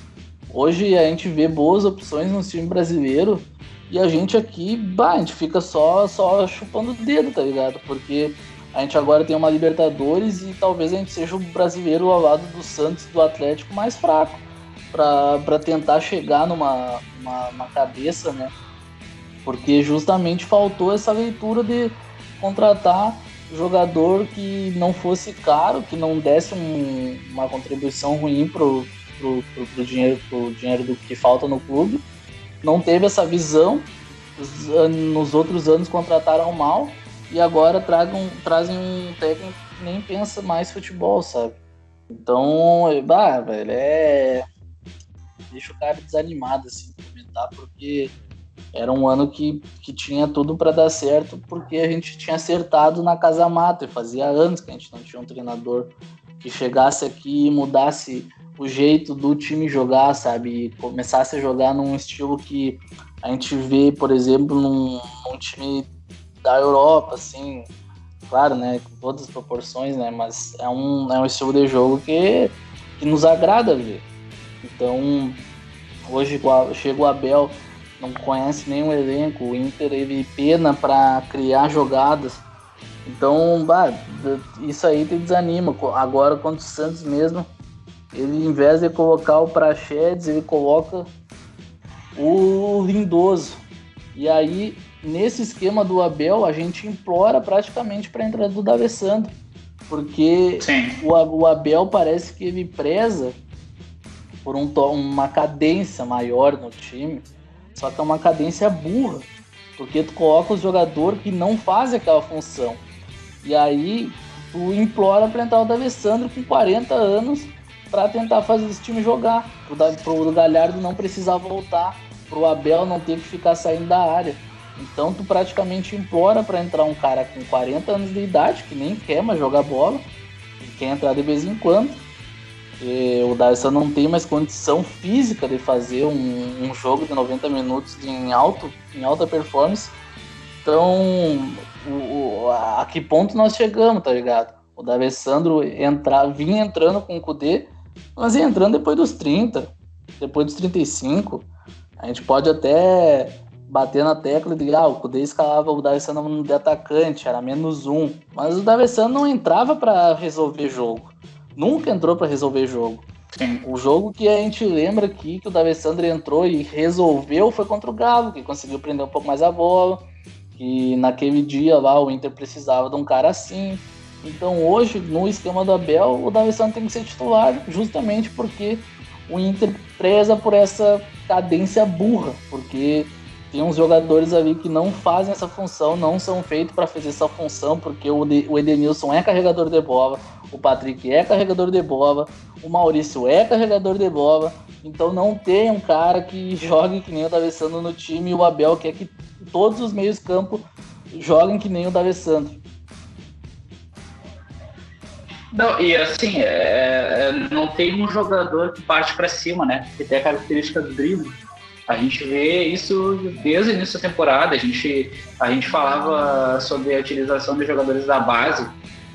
Hoje a gente vê boas opções no time brasileiro e a gente aqui, bah, a gente fica só, só chupando o dedo, tá ligado? Porque a gente agora tem uma Libertadores e talvez a gente seja o brasileiro ao lado do Santos do Atlético mais fraco para tentar chegar numa uma, uma cabeça, né? Porque justamente faltou essa leitura de contratar jogador que não fosse caro, que não desse um, uma contribuição ruim pro, pro, pro, pro, dinheiro, pro dinheiro do que falta no clube. Não teve essa visão. Nos outros anos contrataram mal e agora tragam, trazem um técnico que nem pensa mais futebol, sabe? Então, bah, velho, é. Deixa o cara desanimado assim comentar, porque era um ano que, que tinha tudo para dar certo, porque a gente tinha acertado na Casa Mata, e fazia anos que a gente não tinha um treinador que chegasse aqui e mudasse o jeito do time jogar, sabe? E começasse a jogar num estilo que a gente vê, por exemplo, num, num time da Europa, assim, claro, né? Com todas as proporções, né? Mas é um, é um estilo de jogo que, que nos agrada ver. Então, hoje chega o Abel não conhece nenhum elenco, o Inter ele pena para criar jogadas. Então, bah, isso aí te desanima. Agora, quando o Santos mesmo, ele em vez de colocar o Prachedes, ele coloca o Lindoso. E aí, nesse esquema do Abel, a gente implora praticamente para a entrada do D'Alessandro. Porque o, o, Abel parece que ele preza por um, uma cadência maior no time só que é uma cadência burra, porque tu coloca o jogador que não faz aquela função. E aí tu implora para entrar o D'Alessandro com 40 anos para tentar fazer esse time jogar, para o Galhardo não precisar voltar, para o Abel não ter que ficar saindo da área. Então tu praticamente implora para entrar um cara com 40 anos de idade, que nem quer mais jogar bola, e quer entrar de vez em quando, o Darcy não tem mais condição física de fazer um, um, jogo de 90 minutos em, alto, em alta performance. Então, o, o, a, a que ponto nós chegamos, tá ligado? O D'Alessandro entrar, vinha entrando com o Kudê, mas ia entrando depois dos 30, depois dos 35. A gente pode até bater na tecla de ah, o Kudê escalava o D'Alessandro de atacante, era menos um. Mas o D'Alessandro não entrava para resolver jogo nunca entrou para resolver jogo. Sim. O jogo que a gente lembra aqui que o D'Alessandro entrou e resolveu foi contra o Galo, que conseguiu prender um pouco mais a bola. Que naquele dia lá o Inter precisava de um cara assim. Então hoje, no esquema do Abel, o D'Alessandro tem que ser titular, justamente porque o Inter preza por essa cadência burra, porque tem uns jogadores ali que não fazem essa função, não são feitos para fazer essa função, porque o, Edenilson é carregador de bola, o Patrick é carregador de bola, o Maurício é carregador de bola, então não tem um cara que jogue que nem o D'Alessandro no time e o Abel quer que todos os meios campo joguem que nem o D'Alessandro. Não, e assim, é, é não tem um jogador que parte para cima, né? Que tem a característica do drible a gente vê isso desde o início da temporada. A gente, a gente falava sobre a utilização de jogadores da base,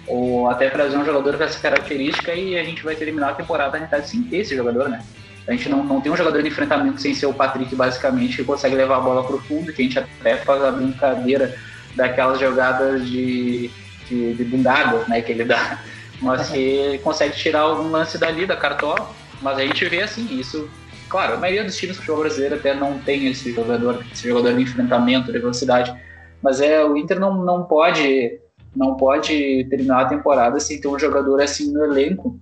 ou até trazer um jogador com essa característica e a gente vai terminar a temporada, na realidade, sem ter esse jogador, né? A gente não, não tem um jogador de enfrentamento sem ser o Patrick, basicamente, que consegue levar a bola para o fundo, que a gente até faz a brincadeira daquelas jogadas de, de, de né, que ele dá. Mas que consegue tirar algum lance dali, da cartola. Mas a gente vê, assim, isso Claro, a maioria dos times do futebol brasileiro até não tem esse jogador, esse jogador de enfrentamento, de velocidade. Mas é, o Inter não, não pode não pode terminar a temporada sem ter um jogador assim no elenco.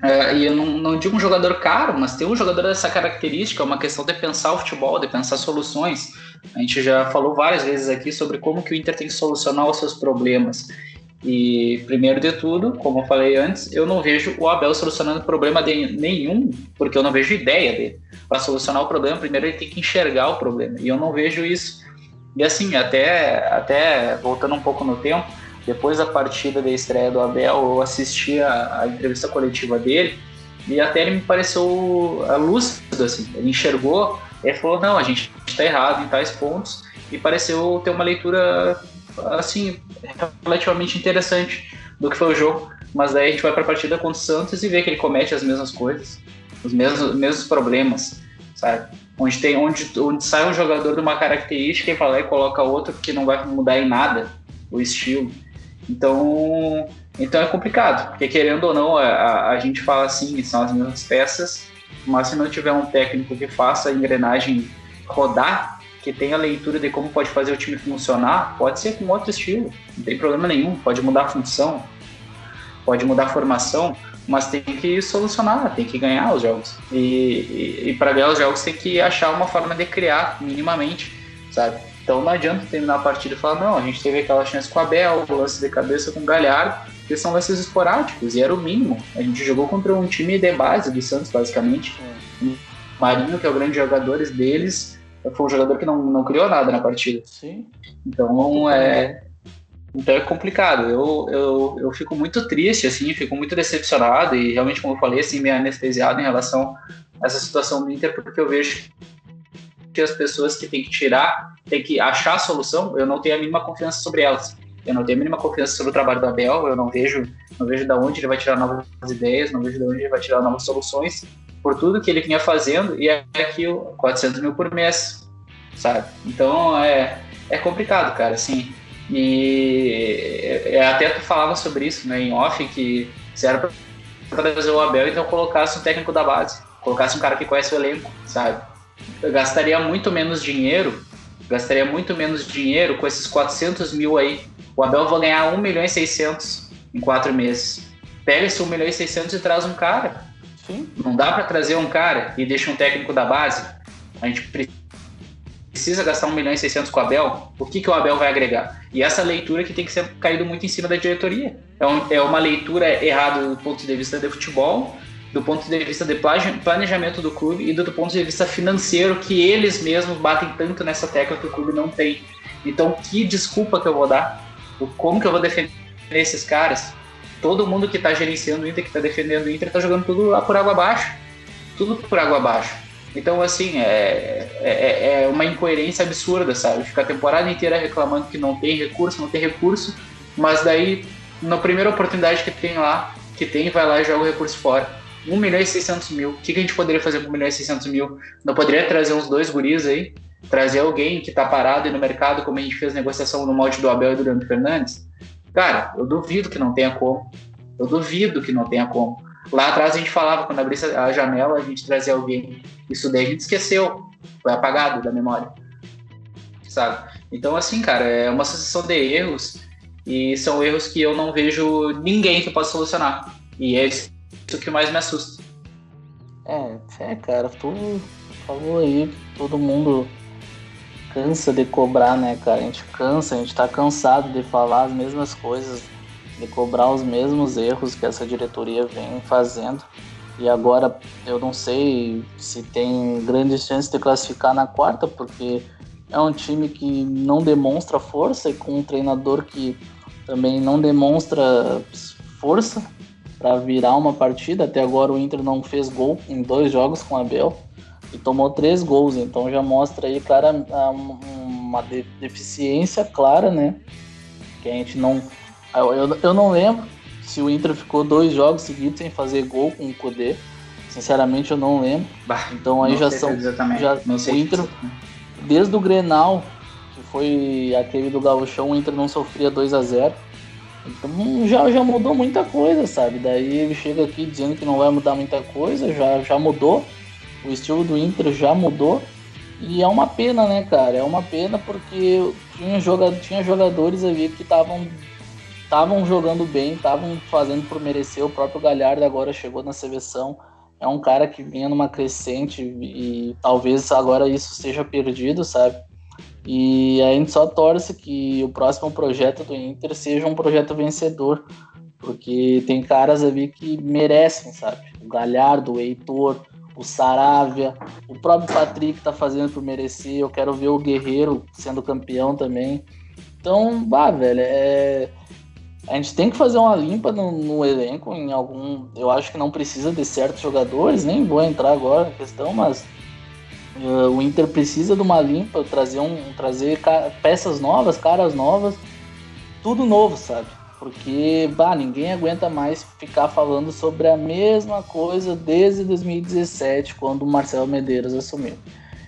É, e eu não, não digo um jogador caro, mas ter um jogador dessa característica é uma questão de pensar o futebol, de pensar soluções. A gente já falou várias vezes aqui sobre como que o Inter tem que solucionar os seus problemas. E, primeiro de tudo, como eu falei antes, eu não vejo o Abel solucionando problema de nenhum, porque eu não vejo ideia dele. Para solucionar o problema, primeiro ele tem que enxergar o problema. E eu não vejo isso. E assim, até, até voltando um pouco no tempo, depois da partida da estreia do Abel, eu assisti a, a entrevista coletiva dele e até ele me pareceu lúcido, assim. Ele enxergou, ele falou, não, a gente está errado em tais pontos e pareceu ter uma leitura assim, relativamente interessante do que foi o jogo. mas daí a gente vai para a partida contra o Santos e vê que ele comete as mesmas coisas, os mesmos, mesmos problemas, sabe? Onde, tem, onde, onde sai um jogador de uma característica e vai lá e coloca outro que não vai mudar em nada o estilo. Então, então é complicado, porque querendo ou não, a, a gente fala assim, são as mesmas peças, mas se não tiver um técnico que faça a engrenagem rodar, que tenha leitura de como pode fazer o time funcionar, pode ser com outro estilo, não tem problema nenhum, pode mudar a função, pode mudar a formação, mas tem que solucionar, tem que ganhar os jogos. E, e, e para ganhar os jogos tem que achar uma forma de criar, minimamente, sabe? Então não adianta terminar a partida e falar, não, a gente teve aquela chance com a Bel, o lance de cabeça com o Galhardo, que são lances esporádicos, e era o mínimo. A gente jogou contra um time de base do Santos, basicamente. É. Marinho, que é o grande jogador deles, foi um jogador que não, não criou nada na partida. Sim. Então é. Então é complicado. Eu, eu, eu fico muito triste, assim, fico muito decepcionado e realmente, como eu falei, assim, meio anestesiado em relação a essa situação do Inter, porque eu vejo que as pessoas que têm que tirar, têm que achar a solução, eu não tenho a mínima confiança sobre elas. Eu não tenho a mínima confiança sobre o trabalho do Abel, eu não vejo, não vejo de onde ele vai tirar novas ideias, não vejo de onde ele vai tirar novas soluções por tudo que ele vinha fazendo e é aqui 400 mil por mês, sabe? Então é, é complicado, cara, assim. E é, é, até tu falava sobre isso, né, em off, que se era para trazer o Abel, então colocasse um técnico da base, colocasse um cara que conhece o elenco, sabe? Eu gastaria muito menos dinheiro, gastaria muito menos dinheiro com esses 400 mil aí. O Abel vai ganhar 1 milhão e 600 em quatro meses. Pega esse 1 milhão e 600 e traz um cara Sim. Não dá para trazer um cara e deixar um técnico da base. A gente precisa gastar 1 milhão e 600 com o Abel. O que, que o Abel vai agregar? E essa leitura que tem que ser caído muito em cima da diretoria. É, um, é uma leitura errada do ponto de vista de futebol, do ponto de vista de planejamento do clube e do, ponto de vista financeiro que eles mesmos batem tanto nessa tecla que o clube não tem. Então, que desculpa que eu vou dar? Como que eu vou defender esses caras? todo mundo que está gerenciando o Inter, que está defendendo o Inter, está jogando tudo lá por água abaixo. Tudo por água abaixo. Então, assim, é, é, é, uma incoerência absurda, sabe? Ficar a temporada inteira reclamando que não tem recurso, não tem recurso, mas daí, na primeira oportunidade que tem lá, que tem, vai lá e joga o recurso fora. 1 milhão e 600 mil. O que, que a gente poderia fazer com 1 milhão e 600 mil? Não poderia trazer uns dois guris aí? Trazer alguém que está parado aí no mercado, como a gente fez negociação no molde do Abel e do Leandro Fernandes? Cara, eu duvido que não tenha como. Eu duvido que não tenha como. Lá atrás a gente falava, quando abria a janela, a gente trazia alguém. Isso daí a gente esqueceu. Foi apagado da memória. Sabe? Então, assim, cara, é uma sucessão de erros. E são erros que eu não vejo ninguém que possa solucionar. E é isso que mais me assusta. É, é cara, tu falou aí, todo mundo cansa de cobrar, né, cara? A gente cansa, a gente tá cansado de falar as mesmas coisas, de cobrar os mesmos erros que essa diretoria vem fazendo. E agora eu não sei se tem grandes chances de classificar na quarta, porque é um time que não demonstra força e com um treinador que também não demonstra força para virar uma partida. Até agora o Inter não fez gol em dois jogos com a Abel e tomou três gols, então já mostra aí clara uma deficiência clara, né? Que a gente não. Eu, eu não lembro se o Inter ficou dois jogos seguidos sem fazer gol com o Kudê. Sinceramente eu não lembro. Bah, então aí já são. Já, o Inter, desde o Grenal, que foi aquele do Gauchão, o Inter não sofria 2 a 0 então já, já mudou muita coisa, sabe? Daí ele chega aqui dizendo que não vai mudar muita coisa, já, já mudou. O estilo do Inter já mudou. E é uma pena, né, cara? É uma pena porque tinha, joga, tinha jogadores ali que estavam estavam jogando bem, estavam fazendo por merecer. O próprio Galhardo agora chegou na seleção. É um cara que vinha numa crescente e talvez agora isso seja perdido, sabe? E a gente só torce que o próximo projeto do Inter seja um projeto vencedor, porque tem caras ali que merecem, sabe? O Galhardo, o Heitor, o Saravia, o próprio Patrick tá fazendo por merecer. Eu quero ver o Guerreiro sendo campeão também. Então, vá, velho, é... a gente tem que fazer uma limpa no, no, elenco em algum. Eu acho que não precisa de certos jogadores, nem vou entrar agora na questão, mas uh, o Inter precisa de uma limpa, trazer um, trazer peças novas, caras novas, tudo novo, sabe? Porque, bah, ninguém aguenta mais ficar falando sobre a mesma coisa desde 2017, quando o Marcelo Medeiros assumiu.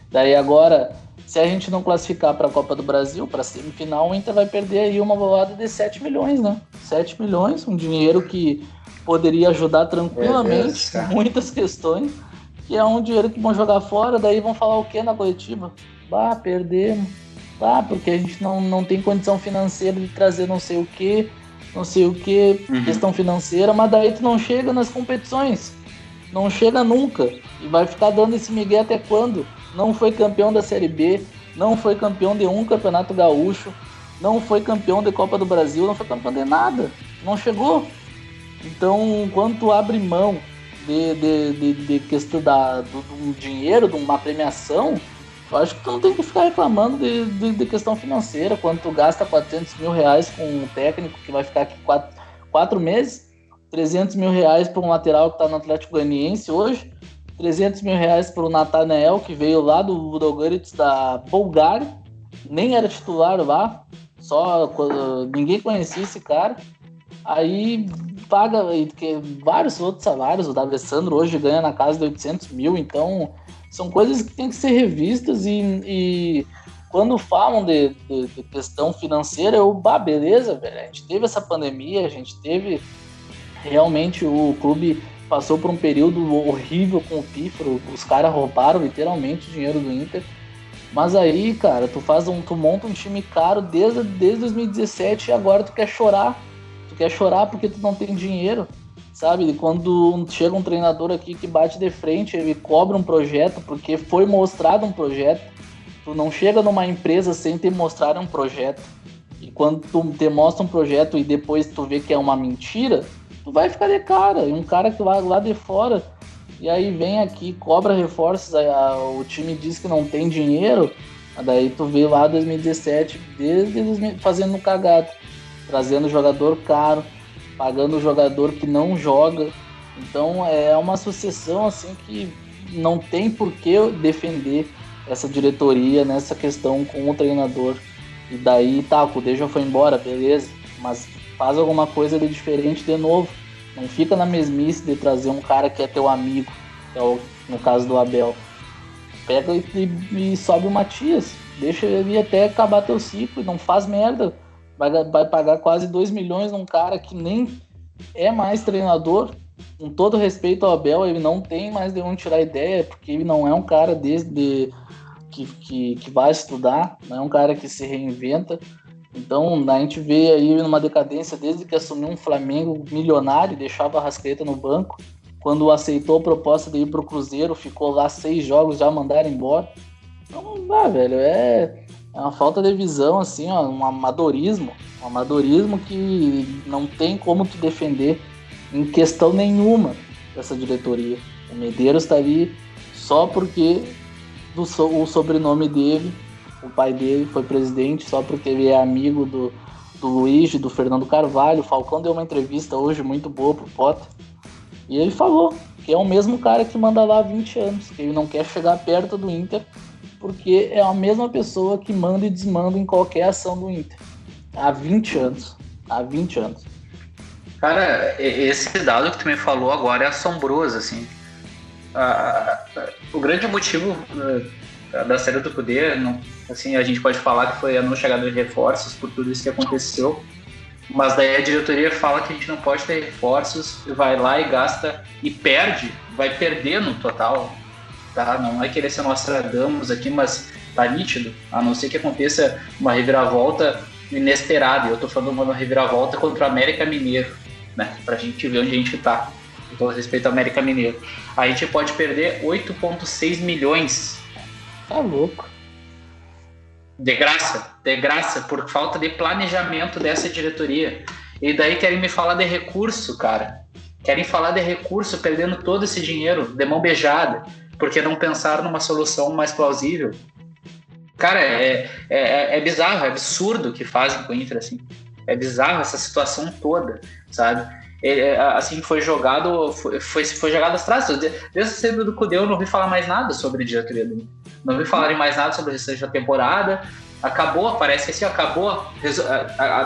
Daí agora, se a gente não classificar para a Copa do Brasil, para semifinal, o Inter vai perder aí uma bolada de 7 milhões, né? 7 milhões, um dinheiro que poderia ajudar tranquilamente muitas questões, que é um dinheiro que vão jogar fora, daí vão falar o que na coletiva? Bah, perdemos. Bah, porque a gente não, não tem condição financeira de trazer não sei o que, não sei o que, uhum. questão financeira, mas daí tu não chega nas competições. Não chega nunca. E vai ficar dando esse migué até quando? Não foi campeão da Série B, não foi campeão de um campeonato gaúcho, não foi campeão de Copa do Brasil, não foi campeão de nada. Não chegou. Então, quando tu abre mão de, de, de, de questão da, do, do dinheiro, de uma premiação, eu acho que tu não tem que ficar reclamando de, de, de, questão financeira, quando tu gasta 400 mil reais com um técnico que vai ficar aqui quatro, quatro meses, 300 mil reais para um lateral que está no Atlético Goianiense hoje, 300 mil reais para o Nathanael, que veio lá do Budogorets da Bulgária, nem era titular lá, só ninguém conhecia esse cara. Aí paga que vários outros salários, o D'Alessandro hoje ganha na casa de 800 mil, então são coisas que têm que ser revistas e, e quando falam de, de, de, questão financeira, eu, bah, beleza, velho, a gente teve essa pandemia, a gente teve realmente o clube passou por um período horrível com o Pífaro, os caras roubaram literalmente o dinheiro do Inter. Mas aí, cara, tu faz um, tu monta um time caro desde, desde 2017 e agora tu quer chorar. Tu quer chorar porque tu não tem dinheiro. Sabe? E quando chega um treinador aqui que bate de frente, ele cobra um projeto porque foi mostrado um projeto. Tu não chega numa empresa sem ter mostrado um projeto. E quando tu te mostra um projeto e depois tu vê que é uma mentira, tu vai ficar de cara. E um cara que vai lá de fora e aí vem aqui, cobra reforços, a, o time diz que não tem dinheiro, daí tu vê lá 2017, desde fazendo cagado, trazendo jogador caro, pagando o jogador que não joga. Então é uma sucessão assim que não tem por que defender essa diretoria nessa questão com o treinador. E daí tá, o Cudê já foi embora, beleza, mas faz alguma coisa de diferente de novo. Não fica na mesmice de trazer um cara que é teu amigo, que é o, no caso do Abel. Pega e, e, e sobe o Matias, deixa ele até acabar teu ciclo não faz merda vai, vai pagar quase 2 milhões num cara que nem é mais treinador. Com todo respeito ao Abel, ele não tem mais de onde tirar ideia, porque ele não é um cara desde que, que, que vai estudar, não é um cara que se reinventa. Então a gente vê aí numa decadência desde que assumiu um Flamengo milionário, deixava a Rascaeta no banco. Quando aceitou a proposta de ir para o Cruzeiro, ficou lá seis jogos, já mandaram embora. Então, ah, velho, é é uma falta de visão, assim, ó, um amadorismo. Um amadorismo que não tem como tu defender em questão nenhuma dessa diretoria. O Medeiros está ali só porque do o sobrenome dele, o pai dele foi presidente, só porque ele é amigo do, do Luiz, do Fernando Carvalho. O Falcão deu uma entrevista hoje muito boa pro Potter. E ele falou que é o mesmo cara que manda lá há 20 anos, que ele não quer chegar perto do Inter porque é a mesma pessoa que manda e desmanda em qualquer ação do Inter. Há 20 anos. Há 20 anos. Cara, esse dado que tu me falou agora é assombroso, assim. o grande motivo eh, da série do poder, assim, a gente pode falar que foi a não chegada de reforços por tudo isso que aconteceu, mas daí a diretoria fala que a gente não pode ter reforços, vai lá e gasta e perde, vai perder no total tá? Não é querer ser Nostradamus aqui, mas tá nítido. A não ser que aconteça uma reviravolta inesperada. Eu tô falando uma reviravolta contra o América Mineiro, né? Pra gente ver onde a gente tá. Com respeito ao América Mineiro. A gente pode perder 8,6 milhões. Tá louco. De graça, de graça, por falta de planejamento dessa diretoria. E daí querem me falar de recurso, cara. Querem falar de recurso perdendo todo esse dinheiro de mão beijada porque não pensaram numa solução mais plausível? Cara, é, é, é bizarro, é absurdo o que fazem com o Inter, assim. É bizarro essa situação toda, sabe? É, é assim, foi jogado, foi, foi, foi jogado às traças. Desde a saída do Cudeu, eu não ouvi falar mais nada sobre a diretoria do. Não ouvi falar mais nada sobre o restante da temporada. acabou, parece que assim, acabou,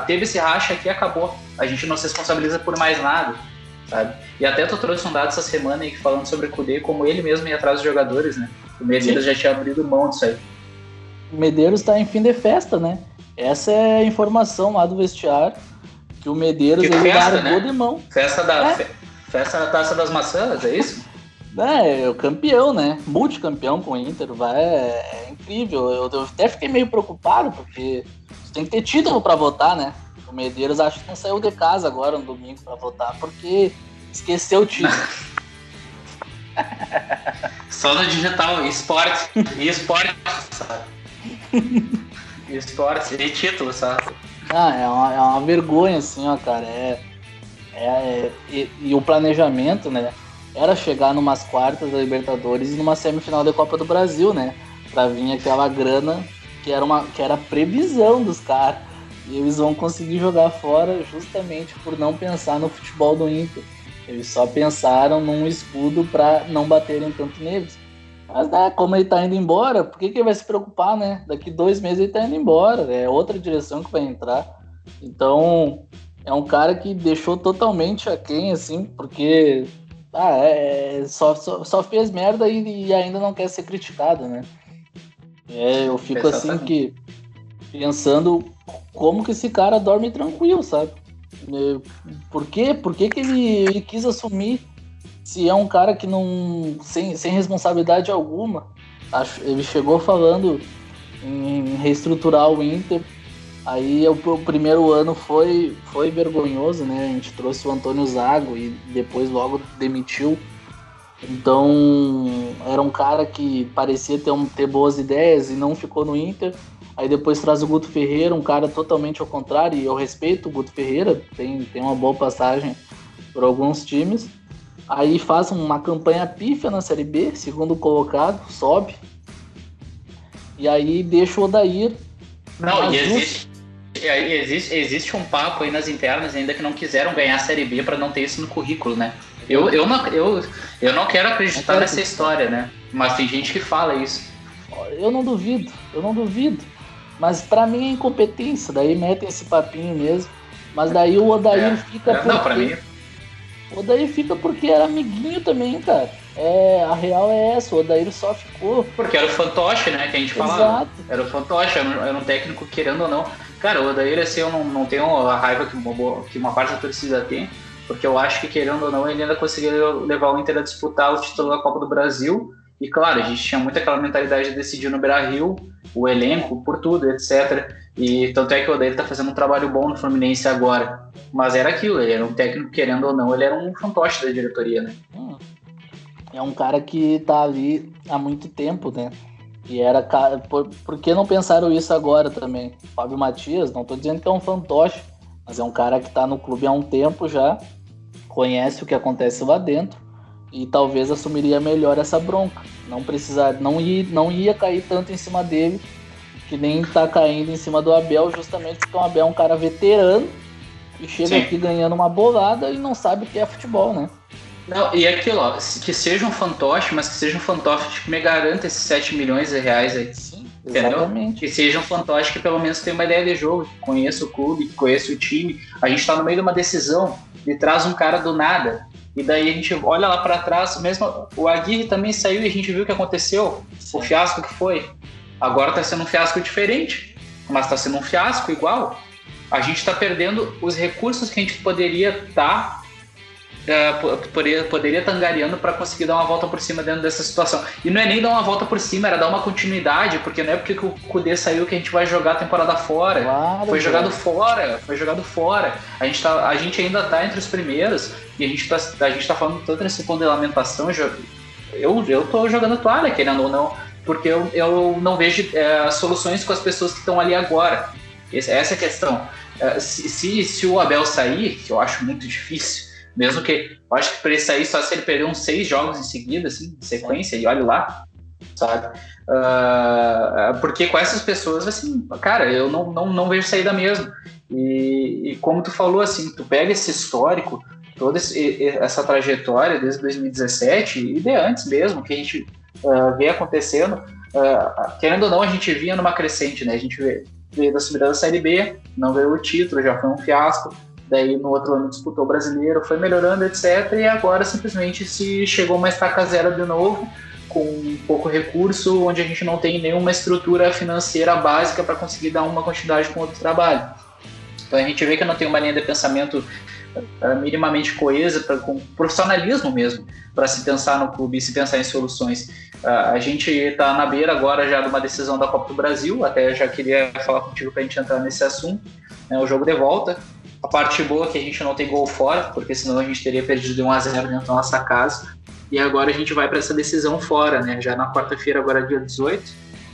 teve esse racha aqui acabou. A gente não se responsabiliza por mais nada, sabe? E até tu trouxe um dado essa semana aí falando sobre o Kudê, como ele mesmo ia atrás dos jogadores, né? O Medeiros Sim. já tinha abrido mão disso aí. O Medeiros tá em fim de festa, né? Essa é a informação lá do vestiário, que o Medeiros que ele festa, largou né? de mão. Festa da, é. festa da Taça das Maçãs, é isso? É, é o campeão, né? Multicampeão com o Inter, vai, é, é incrível. Eu, eu, até fiquei meio preocupado, porque tem que ter título para votar, né? O Medeiros acho que não saiu de casa agora no domingo para votar, porque esqueceu o título. Só no digital, esporte. E esporte, sabe? esporte e título, sabe? Ah, é uma, é uma vergonha, assim, ó, cara. É, é, é e, e, o planejamento, né? Era chegar numas quartas da Libertadores e numa semifinal da Copa do Brasil, né? Pra vir aquela grana que era, uma, que era previsão dos caras. E eles vão conseguir jogar fora justamente por não pensar no futebol do Inter. Eles só pensaram num escudo para não baterem tanto neles. Mas né, como ele tá indo embora, por que, que ele vai se preocupar, né? Daqui dois meses ele tá indo embora. É outra direção que vai entrar. Então, é um cara que deixou totalmente aquém, assim, porque ah, é, só, só, só, fez merda e, e, ainda não quer ser criticado, né? É, eu fico assim que pensando como que esse cara dorme tranquilo, sabe? É, por quê? Por que, que ele, ele quis assumir se é um cara que não. sem, sem responsabilidade alguma? Acho, ele chegou falando em reestruturar o Inter. Aí o, o, primeiro ano foi, foi vergonhoso, né? A gente trouxe o Antônio Zago e depois logo demitiu. Então era um cara que parecia ter, um, ter boas ideias e não ficou no Inter. Aí depois traz o Guto Ferreira, um cara totalmente ao contrário, e eu respeito o Guto Ferreira, tem, tem uma boa passagem por alguns times. Aí faz uma campanha pífia na Série B, segundo colocado, sobe. E aí deixa o Odair. Não, e existe, existe, existe um papo aí nas internas ainda que não quiseram ganhar a Série B para não ter isso no currículo, né? Eu, eu, não, eu, eu não quero acreditar nessa história, né? Mas tem gente que fala isso. Eu não duvido, eu não duvido. Mas para mim é incompetência, daí metem esse papinho mesmo. Mas daí o Odair é, fica. É, porque... Não, pra mim. O Odair fica porque era amiguinho também, cara. É, a real é essa, o Odair só ficou. Porque era o fantoche, né? Que a gente falava. Exato. Era o fantoche, era um técnico querendo ou não. Cara, o Odair, assim, eu não, não tenho a raiva que uma, que uma parte da torcida tem, porque eu acho que querendo ou não, ele ainda conseguiu levar o Inter a disputar o título da Copa do Brasil e claro, a gente tinha muito aquela mentalidade de decidir no Beira Rio, o elenco, por tudo, etc. E tanto é que o Odair tá fazendo um trabalho bom no Fluminense agora. Mas era aquilo, ele era um técnico, querendo ou não, ele era um fantoche da diretoria, né? Hum. É um cara que tá ali há muito tempo, né? E era. Por, por que não pensaram isso agora também? Fábio Matias, não tô dizendo que é um fantoche, mas é um cara que tá no clube há um tempo já, conhece o que acontece lá dentro e talvez assumiria melhor essa bronca. Não precisar, não ia, não ia cair tanto em cima dele que nem tá caindo em cima do Abel, justamente porque o Abel é um cara veterano e chega Sim. aqui ganhando uma bolada e não sabe o que é futebol, né? Não, e aquilo, ó, que seja um fantoche, mas que seja um fantoche que me garanta esses 7 milhões de reais aí. Sim, entendeu? Exatamente. Que seja um fantoche que pelo menos tenha uma ideia de jogo, que conheça o clube, que conheça o time. A gente tá no meio de uma decisão e traz um cara do nada e daí a gente olha lá para trás, mesmo o Aguirre também saiu e a gente viu o que aconteceu, Sim. o fiasco que foi. Agora está sendo um fiasco diferente, mas está sendo um fiasco igual. A gente está perdendo os recursos que a gente poderia estar tá uh, poderia, poderia estar angariando para conseguir dar uma volta por cima dentro dessa situação. E não é nem dar uma volta por cima, era dar uma continuidade, porque não é porque o Kudê saiu que a gente vai jogar a temporada fora. Claro, foi jogado fora, foi jogado fora. A gente, tá, a gente ainda está entre os primeiros e a gente está a gente tá falando tanto nesse ponto de lamentação. Eu, eu tô jogando toalha, querendo ou não, porque eu, eu não vejo é, soluções com as pessoas que estão ali agora. Essa é a questão. É, se, se, se o Abel sair, que eu acho muito difícil, mesmo que, eu acho que para ele sair só se ele perder uns seis jogos em seguida, assim, em sequência, e olha lá, sabe? Uh, porque com essas pessoas, assim, cara, eu não, não, não vejo saída mesmo. E, e, como tu falou, assim, tu pega esse histórico, toda essa trajetória desde 2017 e de antes mesmo, que a gente uh, vê acontecendo, uh, querendo ou não, a gente vinha numa crescente, né? A gente veio da subida da Série B, não veio o título, já foi um fiasco. Daí no outro ano disputou o brasileiro, foi melhorando, etc. E agora simplesmente se chegou uma estaca zero de novo, com pouco recurso, onde a gente não tem nenhuma estrutura financeira básica para conseguir dar uma continuidade com outro trabalho. Então a gente vê que não tem uma linha de pensamento minimamente coesa, pra, com profissionalismo mesmo, para se pensar no clube e se pensar em soluções. Uh, a gente está na beira agora já de uma decisão da Copa do Brasil, até já queria falar contigo para a gente entrar nesse assunto, né, o jogo de volta. A parte boa é que a gente não tem gol fora, porque senão a gente teria perdido de 1 a 0 dentro da nossa casa. E agora a gente vai para essa decisão fora, né? Já na quarta-feira, agora dia 18,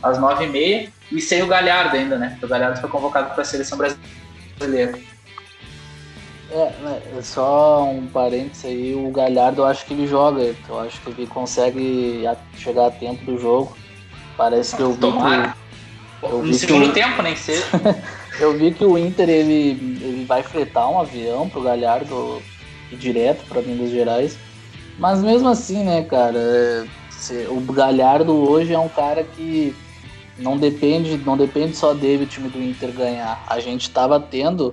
às 9h30, e sem o Galhardo ainda, né? O Galhardo foi convocado para a seleção brasileira. É, é, só um parênteses aí, o Galhardo eu acho que ele joga, eu acho que ele consegue chegar a tempo do jogo. Parece que eu vi Tomara. que. Eu no vi segundo que o... tempo, nem seja. eu vi que o Inter ele, ele vai fretar um avião pro Galhardo direto para Minas Gerais. Mas mesmo assim, né, cara, é, o Galhardo hoje é um cara que não depende, não depende só dele o time do Inter ganhar. A gente estava tendo,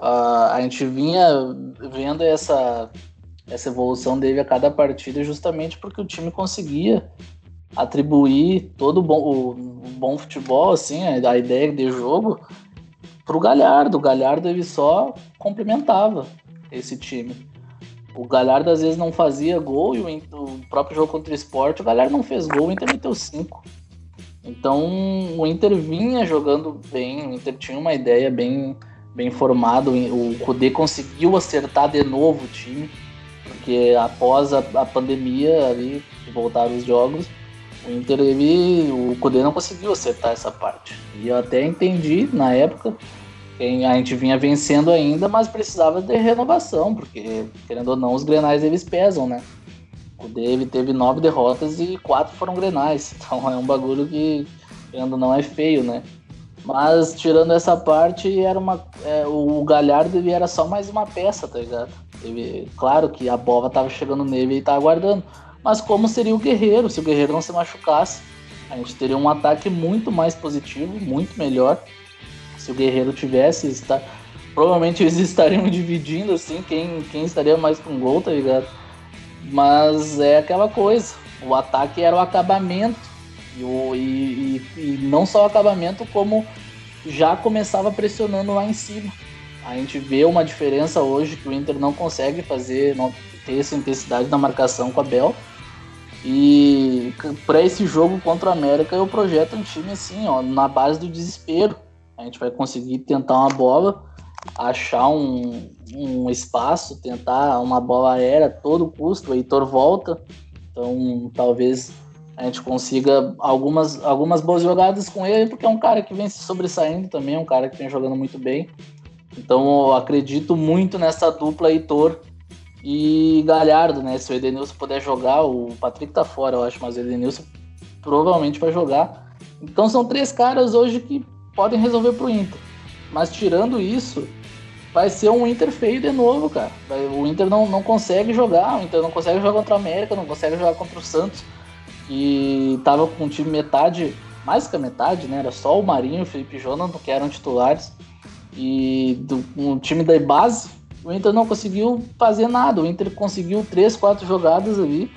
uh, a gente vinha vendo essa, essa evolução dele a cada partida justamente porque o time conseguia atribuir todo o bom, o, o bom futebol, assim, a, a ideia de jogo para o Galhardo. O Galhardo ele só complementava esse time. O Galhardo às vezes não fazia gol e o, o próprio jogo contra o Sport, o Galhardo não fez gol, o Inter meteu cinco. Então o Inter vinha jogando bem, o Inter tinha uma ideia bem, bem formada, o Kudê conseguiu acertar de novo o time, porque após a, a pandemia ali, voltaram os jogos, o Inter, ele, o Kudê não conseguiu acertar essa parte. E eu até entendi na época a gente vinha vencendo ainda, mas precisava de renovação, porque, querendo ou não, os grenais eles pesam, né? O Dave teve nove derrotas e quatro foram grenais. Então é um bagulho que, querendo ou não, é feio, né? Mas tirando essa parte, era uma, é, o Galhardo ele era só mais uma peça, tá ligado? Ele, claro que a bola tava chegando nele e tava aguardando. Mas como seria o Guerreiro? Se o Guerreiro não se machucasse, a gente teria um ataque muito mais positivo, muito melhor se o Guerreiro tivesse, está, provavelmente eles estariam dividindo assim, quem, quem estaria mais com gol, tá ligado? Mas é aquela coisa, o ataque era o acabamento, e, e, e não só o acabamento, como já começava pressionando lá em cima. A gente vê uma diferença hoje que o Inter não consegue fazer, não ter essa intensidade na marcação com a Bel. E para esse jogo contra o América eu projeto um time assim, ó, na base do desespero. A gente vai conseguir tentar uma bola, achar um, um espaço, tentar uma bola aérea a todo custo. O Heitor volta, então talvez a gente consiga algumas, algumas boas jogadas com ele, porque é um cara que vem se sobressaindo também, é um cara que vem jogando muito bem. Então eu acredito muito nessa dupla Heitor e Galhardo, né? Se o Edenilson puder jogar, o Patrick tá fora, eu acho, mas o Edenilson provavelmente vai jogar. Então são três caras hoje que podem resolver pro Inter. Mas tirando isso, vai ser um Inter feio de novo, cara. O Inter não, não consegue jogar, o Inter não consegue jogar contra a América, não consegue jogar contra o Santos, que tava com o time metade, mais que a metade, né? Era só o Marinho e o Felipe Jonathan que eram titulares. E do um time da base, o Inter não conseguiu fazer nada. O Inter conseguiu três, quatro jogadas ali,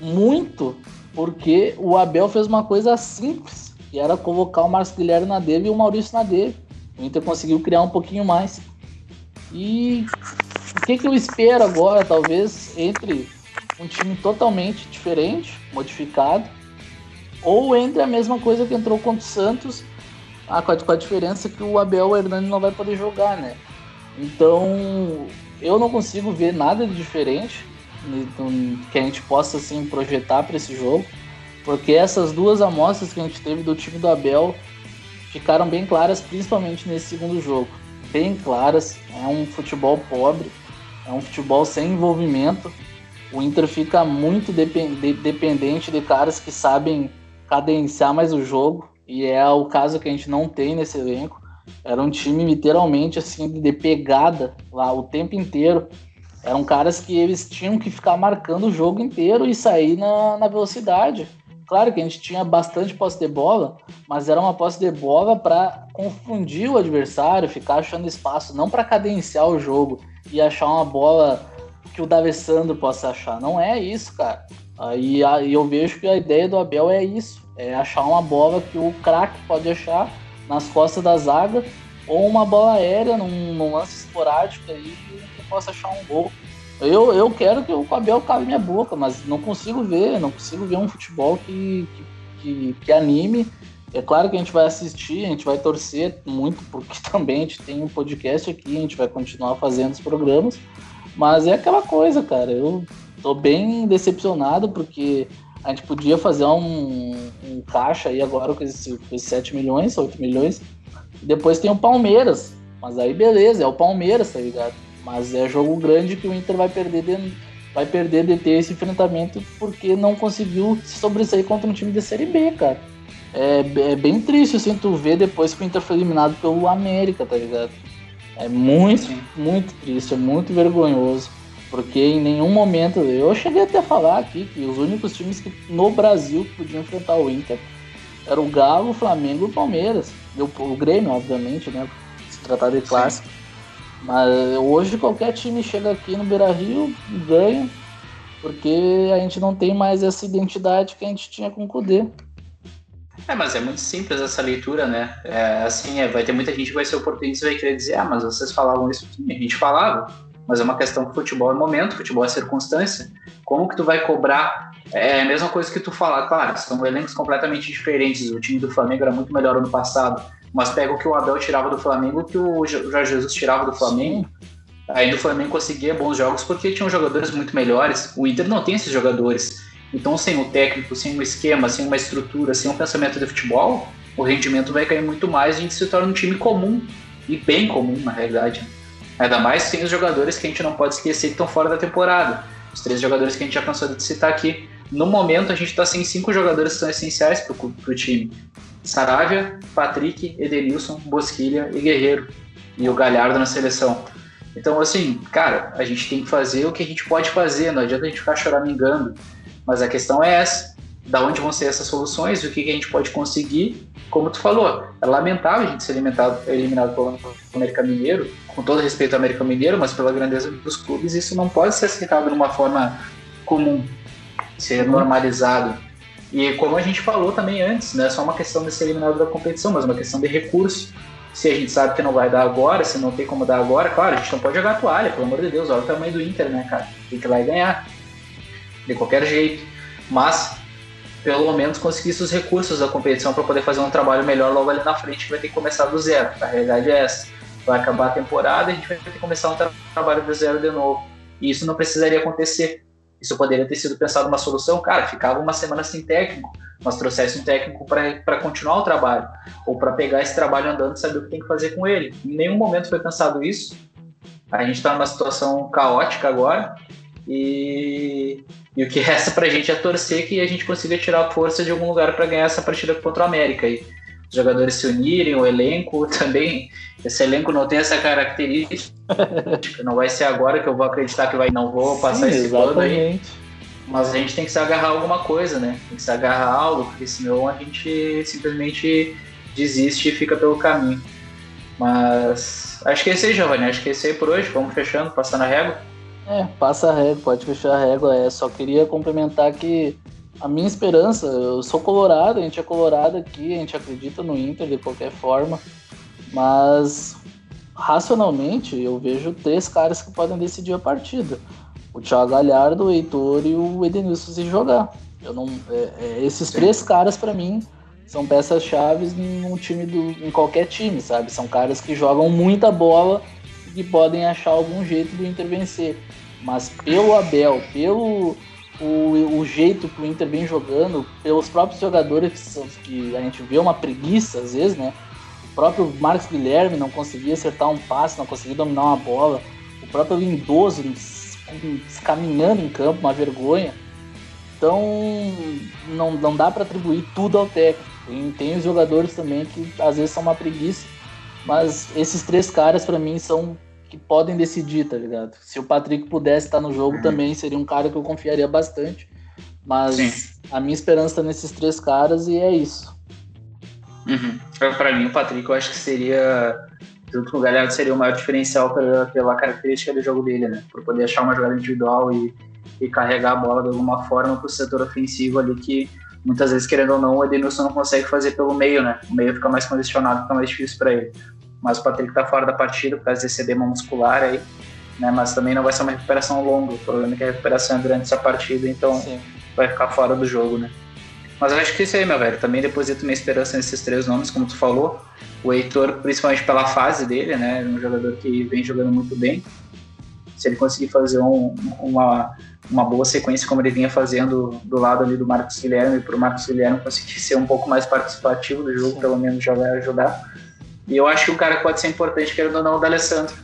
muito porque o Abel fez uma coisa simples que era convocar o Marcos Guilherme na dele e o Maurício na dele. O Inter conseguiu criar um pouquinho mais. E o que, que eu espero agora, talvez, entre um time totalmente diferente, modificado, ou entre a mesma coisa que entrou contra o Santos, ah, a, com a diferença que o Abel Hernandes não vai poder jogar, né? Então, eu não consigo ver nada de diferente que a gente possa assim projetar para esse jogo. Porque essas duas amostras que a gente teve do time do Abel ficaram bem claras, principalmente nesse segundo jogo. Bem claras. É um futebol pobre, é um futebol sem envolvimento. O Inter fica muito dependente de caras que sabem cadenciar mais o jogo. E é o caso que a gente não tem nesse elenco. Era um time literalmente assim de pegada lá o tempo inteiro. Eram caras que eles tinham que ficar marcando o jogo inteiro e sair na, na velocidade claro que a gente tinha bastante posse de bola, mas era uma posse de bola para confundir o adversário, ficar achando espaço, não para cadenciar o jogo e achar uma bola que o D'Alessandro possa achar. Não é isso, cara. Aí, eu vejo que a ideia do Abel é isso, é achar uma bola que o craque pode achar nas costas da zaga ou uma bola aérea num, num lance esporádico aí que possa achar um gol. Eu, eu quero que o Abel cale minha boca, mas não consigo ver, não consigo ver um futebol que, que, que, que anime. É claro que a gente vai assistir, a gente vai torcer muito, porque também a gente tem um podcast aqui, a gente vai continuar fazendo os programas. Mas é aquela coisa, cara. Eu tô bem decepcionado porque a gente podia fazer um, um caixa aí agora com esses, com esses 7 milhões, 8 milhões. Depois tem o Palmeiras. Mas aí beleza, é o Palmeiras, tá ligado? Mas é jogo grande que o Inter vai perder de, vai perder de ter esse enfrentamento porque não conseguiu se sobressair contra um time de Série B, cara. É, é bem triste, assim, tu ver depois que o Inter foi eliminado pelo América, tá ligado? É muito, Sim. muito triste, é muito vergonhoso. Porque em nenhum momento. Eu cheguei até a falar aqui que os únicos times que no Brasil que podiam enfrentar o Inter eram o Galo, o Flamengo e o Palmeiras. E o, o Grêmio, obviamente, né? Se tratar de clássico. Sim. Mas hoje qualquer time chega aqui no Beira Rio ganha, porque a gente não tem mais essa identidade que a gente tinha com o Kudê. É, mas é muito simples essa leitura, né? É, assim, é, vai ter muita gente que vai ser oportunista e vai querer dizer, ah, mas vocês falavam isso sim, a gente falava. Mas é uma questão que futebol é momento, futebol é circunstância. Como que tu vai cobrar? É a mesma coisa que tu falar, claro, são elencos completamente diferentes. O time do Flamengo era muito melhor ano passado mas pega o que o Abel tirava do Flamengo, o que o Jorge Jesus tirava do Flamengo. Aí do Flamengo conseguia bons jogos porque tinham jogadores muito melhores. O Inter não tem esses jogadores. Então, sem o técnico, sem um esquema, sem uma estrutura, sem um pensamento de futebol, o rendimento vai cair muito mais e a gente se torna um time comum. E bem comum, na realidade. Ainda mais sem os jogadores que a gente não pode esquecer que estão fora da temporada. Os três jogadores que a gente já cansou de citar aqui. No momento, a gente está sem cinco jogadores que são essenciais para o time. Saravia, Patrick, Edenilson, Bosquilha e Guerreiro. E o Galhardo na seleção. Então, assim, cara, a gente tem que fazer o que a gente pode fazer, não adianta a gente ficar choramingando. Mas a questão é essa: da onde vão ser essas soluções, o que, que a gente pode conseguir. Como tu falou, é lamentável a gente ser eliminado, eliminado pelo América Mineiro, com todo respeito ao América Mineiro, mas pela grandeza dos clubes, isso não pode ser aceitado de uma forma comum, ser normalizado. E como a gente falou também antes, não é só uma questão de ser eliminado da competição, mas uma questão de recurso. Se a gente sabe que não vai dar agora, se não tem como dar agora, claro, a gente não pode jogar toalha, pelo amor de Deus, olha o tamanho do Inter, né, cara? Tem que ir lá e ganhar. De qualquer jeito. Mas, pelo menos, conseguir os recursos da competição para poder fazer um trabalho melhor logo ali na frente, que vai ter que começar do zero. A realidade é essa. Vai acabar a temporada e a gente vai ter que começar um tra trabalho do zero de novo. E isso não precisaria acontecer isso poderia ter sido pensado uma solução, cara, ficava uma semana sem técnico, mas trouxesse um técnico para continuar o trabalho, ou para pegar esse trabalho andando e saber o que tem que fazer com ele. Em nenhum momento foi pensado isso. A gente está numa situação caótica agora, e, e o que resta para a gente é torcer que a gente consiga tirar força de algum lugar para ganhar essa partida contra o América. E os jogadores se unirem, o elenco também. Esse elenco não tem essa característica. não vai ser agora que eu vou acreditar que vai, não vou passar Sim, esse plano aí. Mas a gente tem que se agarrar a alguma coisa, né? Tem que se agarrar a algo, porque senão a gente simplesmente desiste e fica pelo caminho. Mas acho que é esse aí, Giovanni. Acho que é esse aí por hoje. Vamos fechando, passando a régua. É, passa a régua, pode fechar a régua. É, só queria complementar que a minha esperança, eu sou colorado, a gente é colorado aqui, a gente acredita no Inter de qualquer forma, mas racionalmente eu vejo três caras que podem decidir a partida. O Thiago Galhardo, o Heitor e o Edenilson se jogar. Eu não, é, é, esses três caras para mim são peças chaves num time do, em qualquer time, sabe? São caras que jogam muita bola que podem achar algum jeito do Inter vencer. Mas pelo Abel, pelo o, o jeito que o Inter vem jogando, pelos próprios jogadores que, que a gente vê uma preguiça às vezes, né? O próprio Marcos Guilherme não conseguia acertar um passe, não conseguia dominar uma bola. O próprio Lindoso caminhando em campo, uma vergonha. Então, não, não dá para atribuir tudo ao técnico. Tem, tem os jogadores também que às vezes são uma preguiça, mas esses três caras para mim são que podem decidir, tá ligado? Se o Patrick pudesse estar no jogo uhum. também, seria um cara que eu confiaria bastante. Mas Sim. a minha esperança tá nesses três caras e é isso. Uhum. Para mim, o Patrick, eu acho que seria, junto com o Galhardo, seria o maior diferencial pela, pela característica do jogo dele, né? Por poder achar uma jogada individual e, e carregar a bola de alguma forma para o setor ofensivo ali que muitas vezes, querendo ou não, o Edenilson não consegue fazer pelo meio, né? O meio fica mais condicionado, fica mais difícil para ele. Mas o Patrick tá fora da partida por causa desse edema muscular aí, né? Mas também não vai ser uma recuperação longa. O problema é que a recuperação é durante essa partida, então Sim. vai ficar fora do jogo, né? Mas eu acho que é isso aí, meu velho. Também deposito minha esperança nesses três nomes, como tu falou. O Heitor, principalmente pela fase dele, né? É um jogador que vem jogando muito bem. Se ele conseguir fazer um, uma, uma boa sequência como ele vinha fazendo do lado ali do Marcos Guilherme, para o Marcos Guilherme conseguir ser um pouco mais participativo do jogo, pelo menos já vai ajudar. E eu acho que o cara pode ser importante, querendo ou não, o D'Alessandro.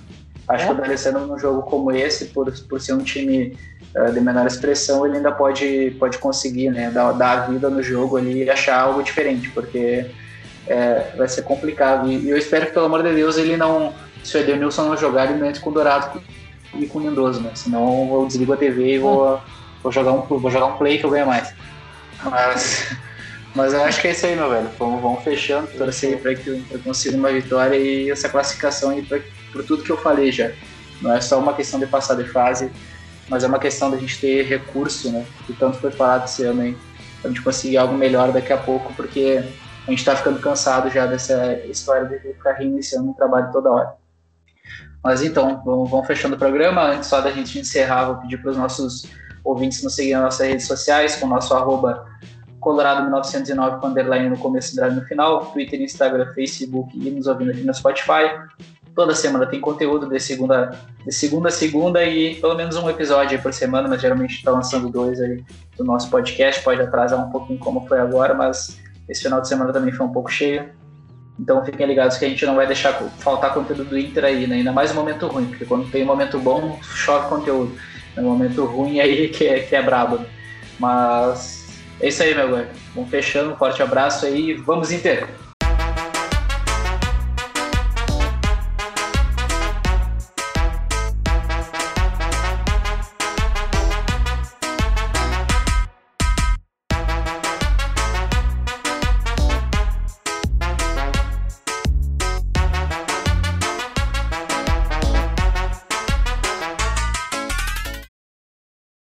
Acho é. que o D'Alessandro, num jogo como esse, por, por ser um time uh, de menor expressão, ele ainda pode, pode conseguir né, dar, dar a vida no jogo ali e achar algo diferente, porque é, vai ser complicado. E, e, eu espero que, pelo amor de Deus, ele não. Se o Edenilson não jogar, ele não entre com o Dourado e com o Lindoso, né? Senão eu desligo a TV e vou, vou, jogar, um, vou jogar um play que eu ganho mais. Mas. Mas eu acho que é isso aí, meu velho. Vamos, vamos fechando, torcer para que eu consiga uma vitória e essa classificação aí por tudo que eu falei já. Não é só uma questão de passar de fase, mas é uma questão da gente ter recurso, né? Que tanto foi falado esse ano aí, pra gente conseguir algo melhor daqui a pouco, porque a gente tá ficando cansado já dessa história de ficar reiniciando um trabalho toda hora. Mas então, vamos, vamos fechando o programa. Antes só da gente encerrar, vou pedir para os nossos ouvintes nos seguirem nas nossas redes sociais, com o nosso arroba Colorado 1909 com underline no começo e no final, Twitter, Instagram, Facebook e nos ouvindo aqui no Spotify. Toda semana tem conteúdo de segunda, de segunda a segunda e pelo menos um episódio por semana, mas geralmente está lançando dois aí do nosso podcast. Pode atrasar um pouquinho como foi agora, mas esse final de semana também foi um pouco cheio. Então fiquem ligados que a gente não vai deixar faltar conteúdo do Inter aí, né? Ainda mais um momento ruim, porque quando tem momento bom, chove conteúdo. Um momento ruim aí que é, que é brabo. Mas é isso aí, meu velho. Vamos fechando, um forte abraço aí. Vamos Inter!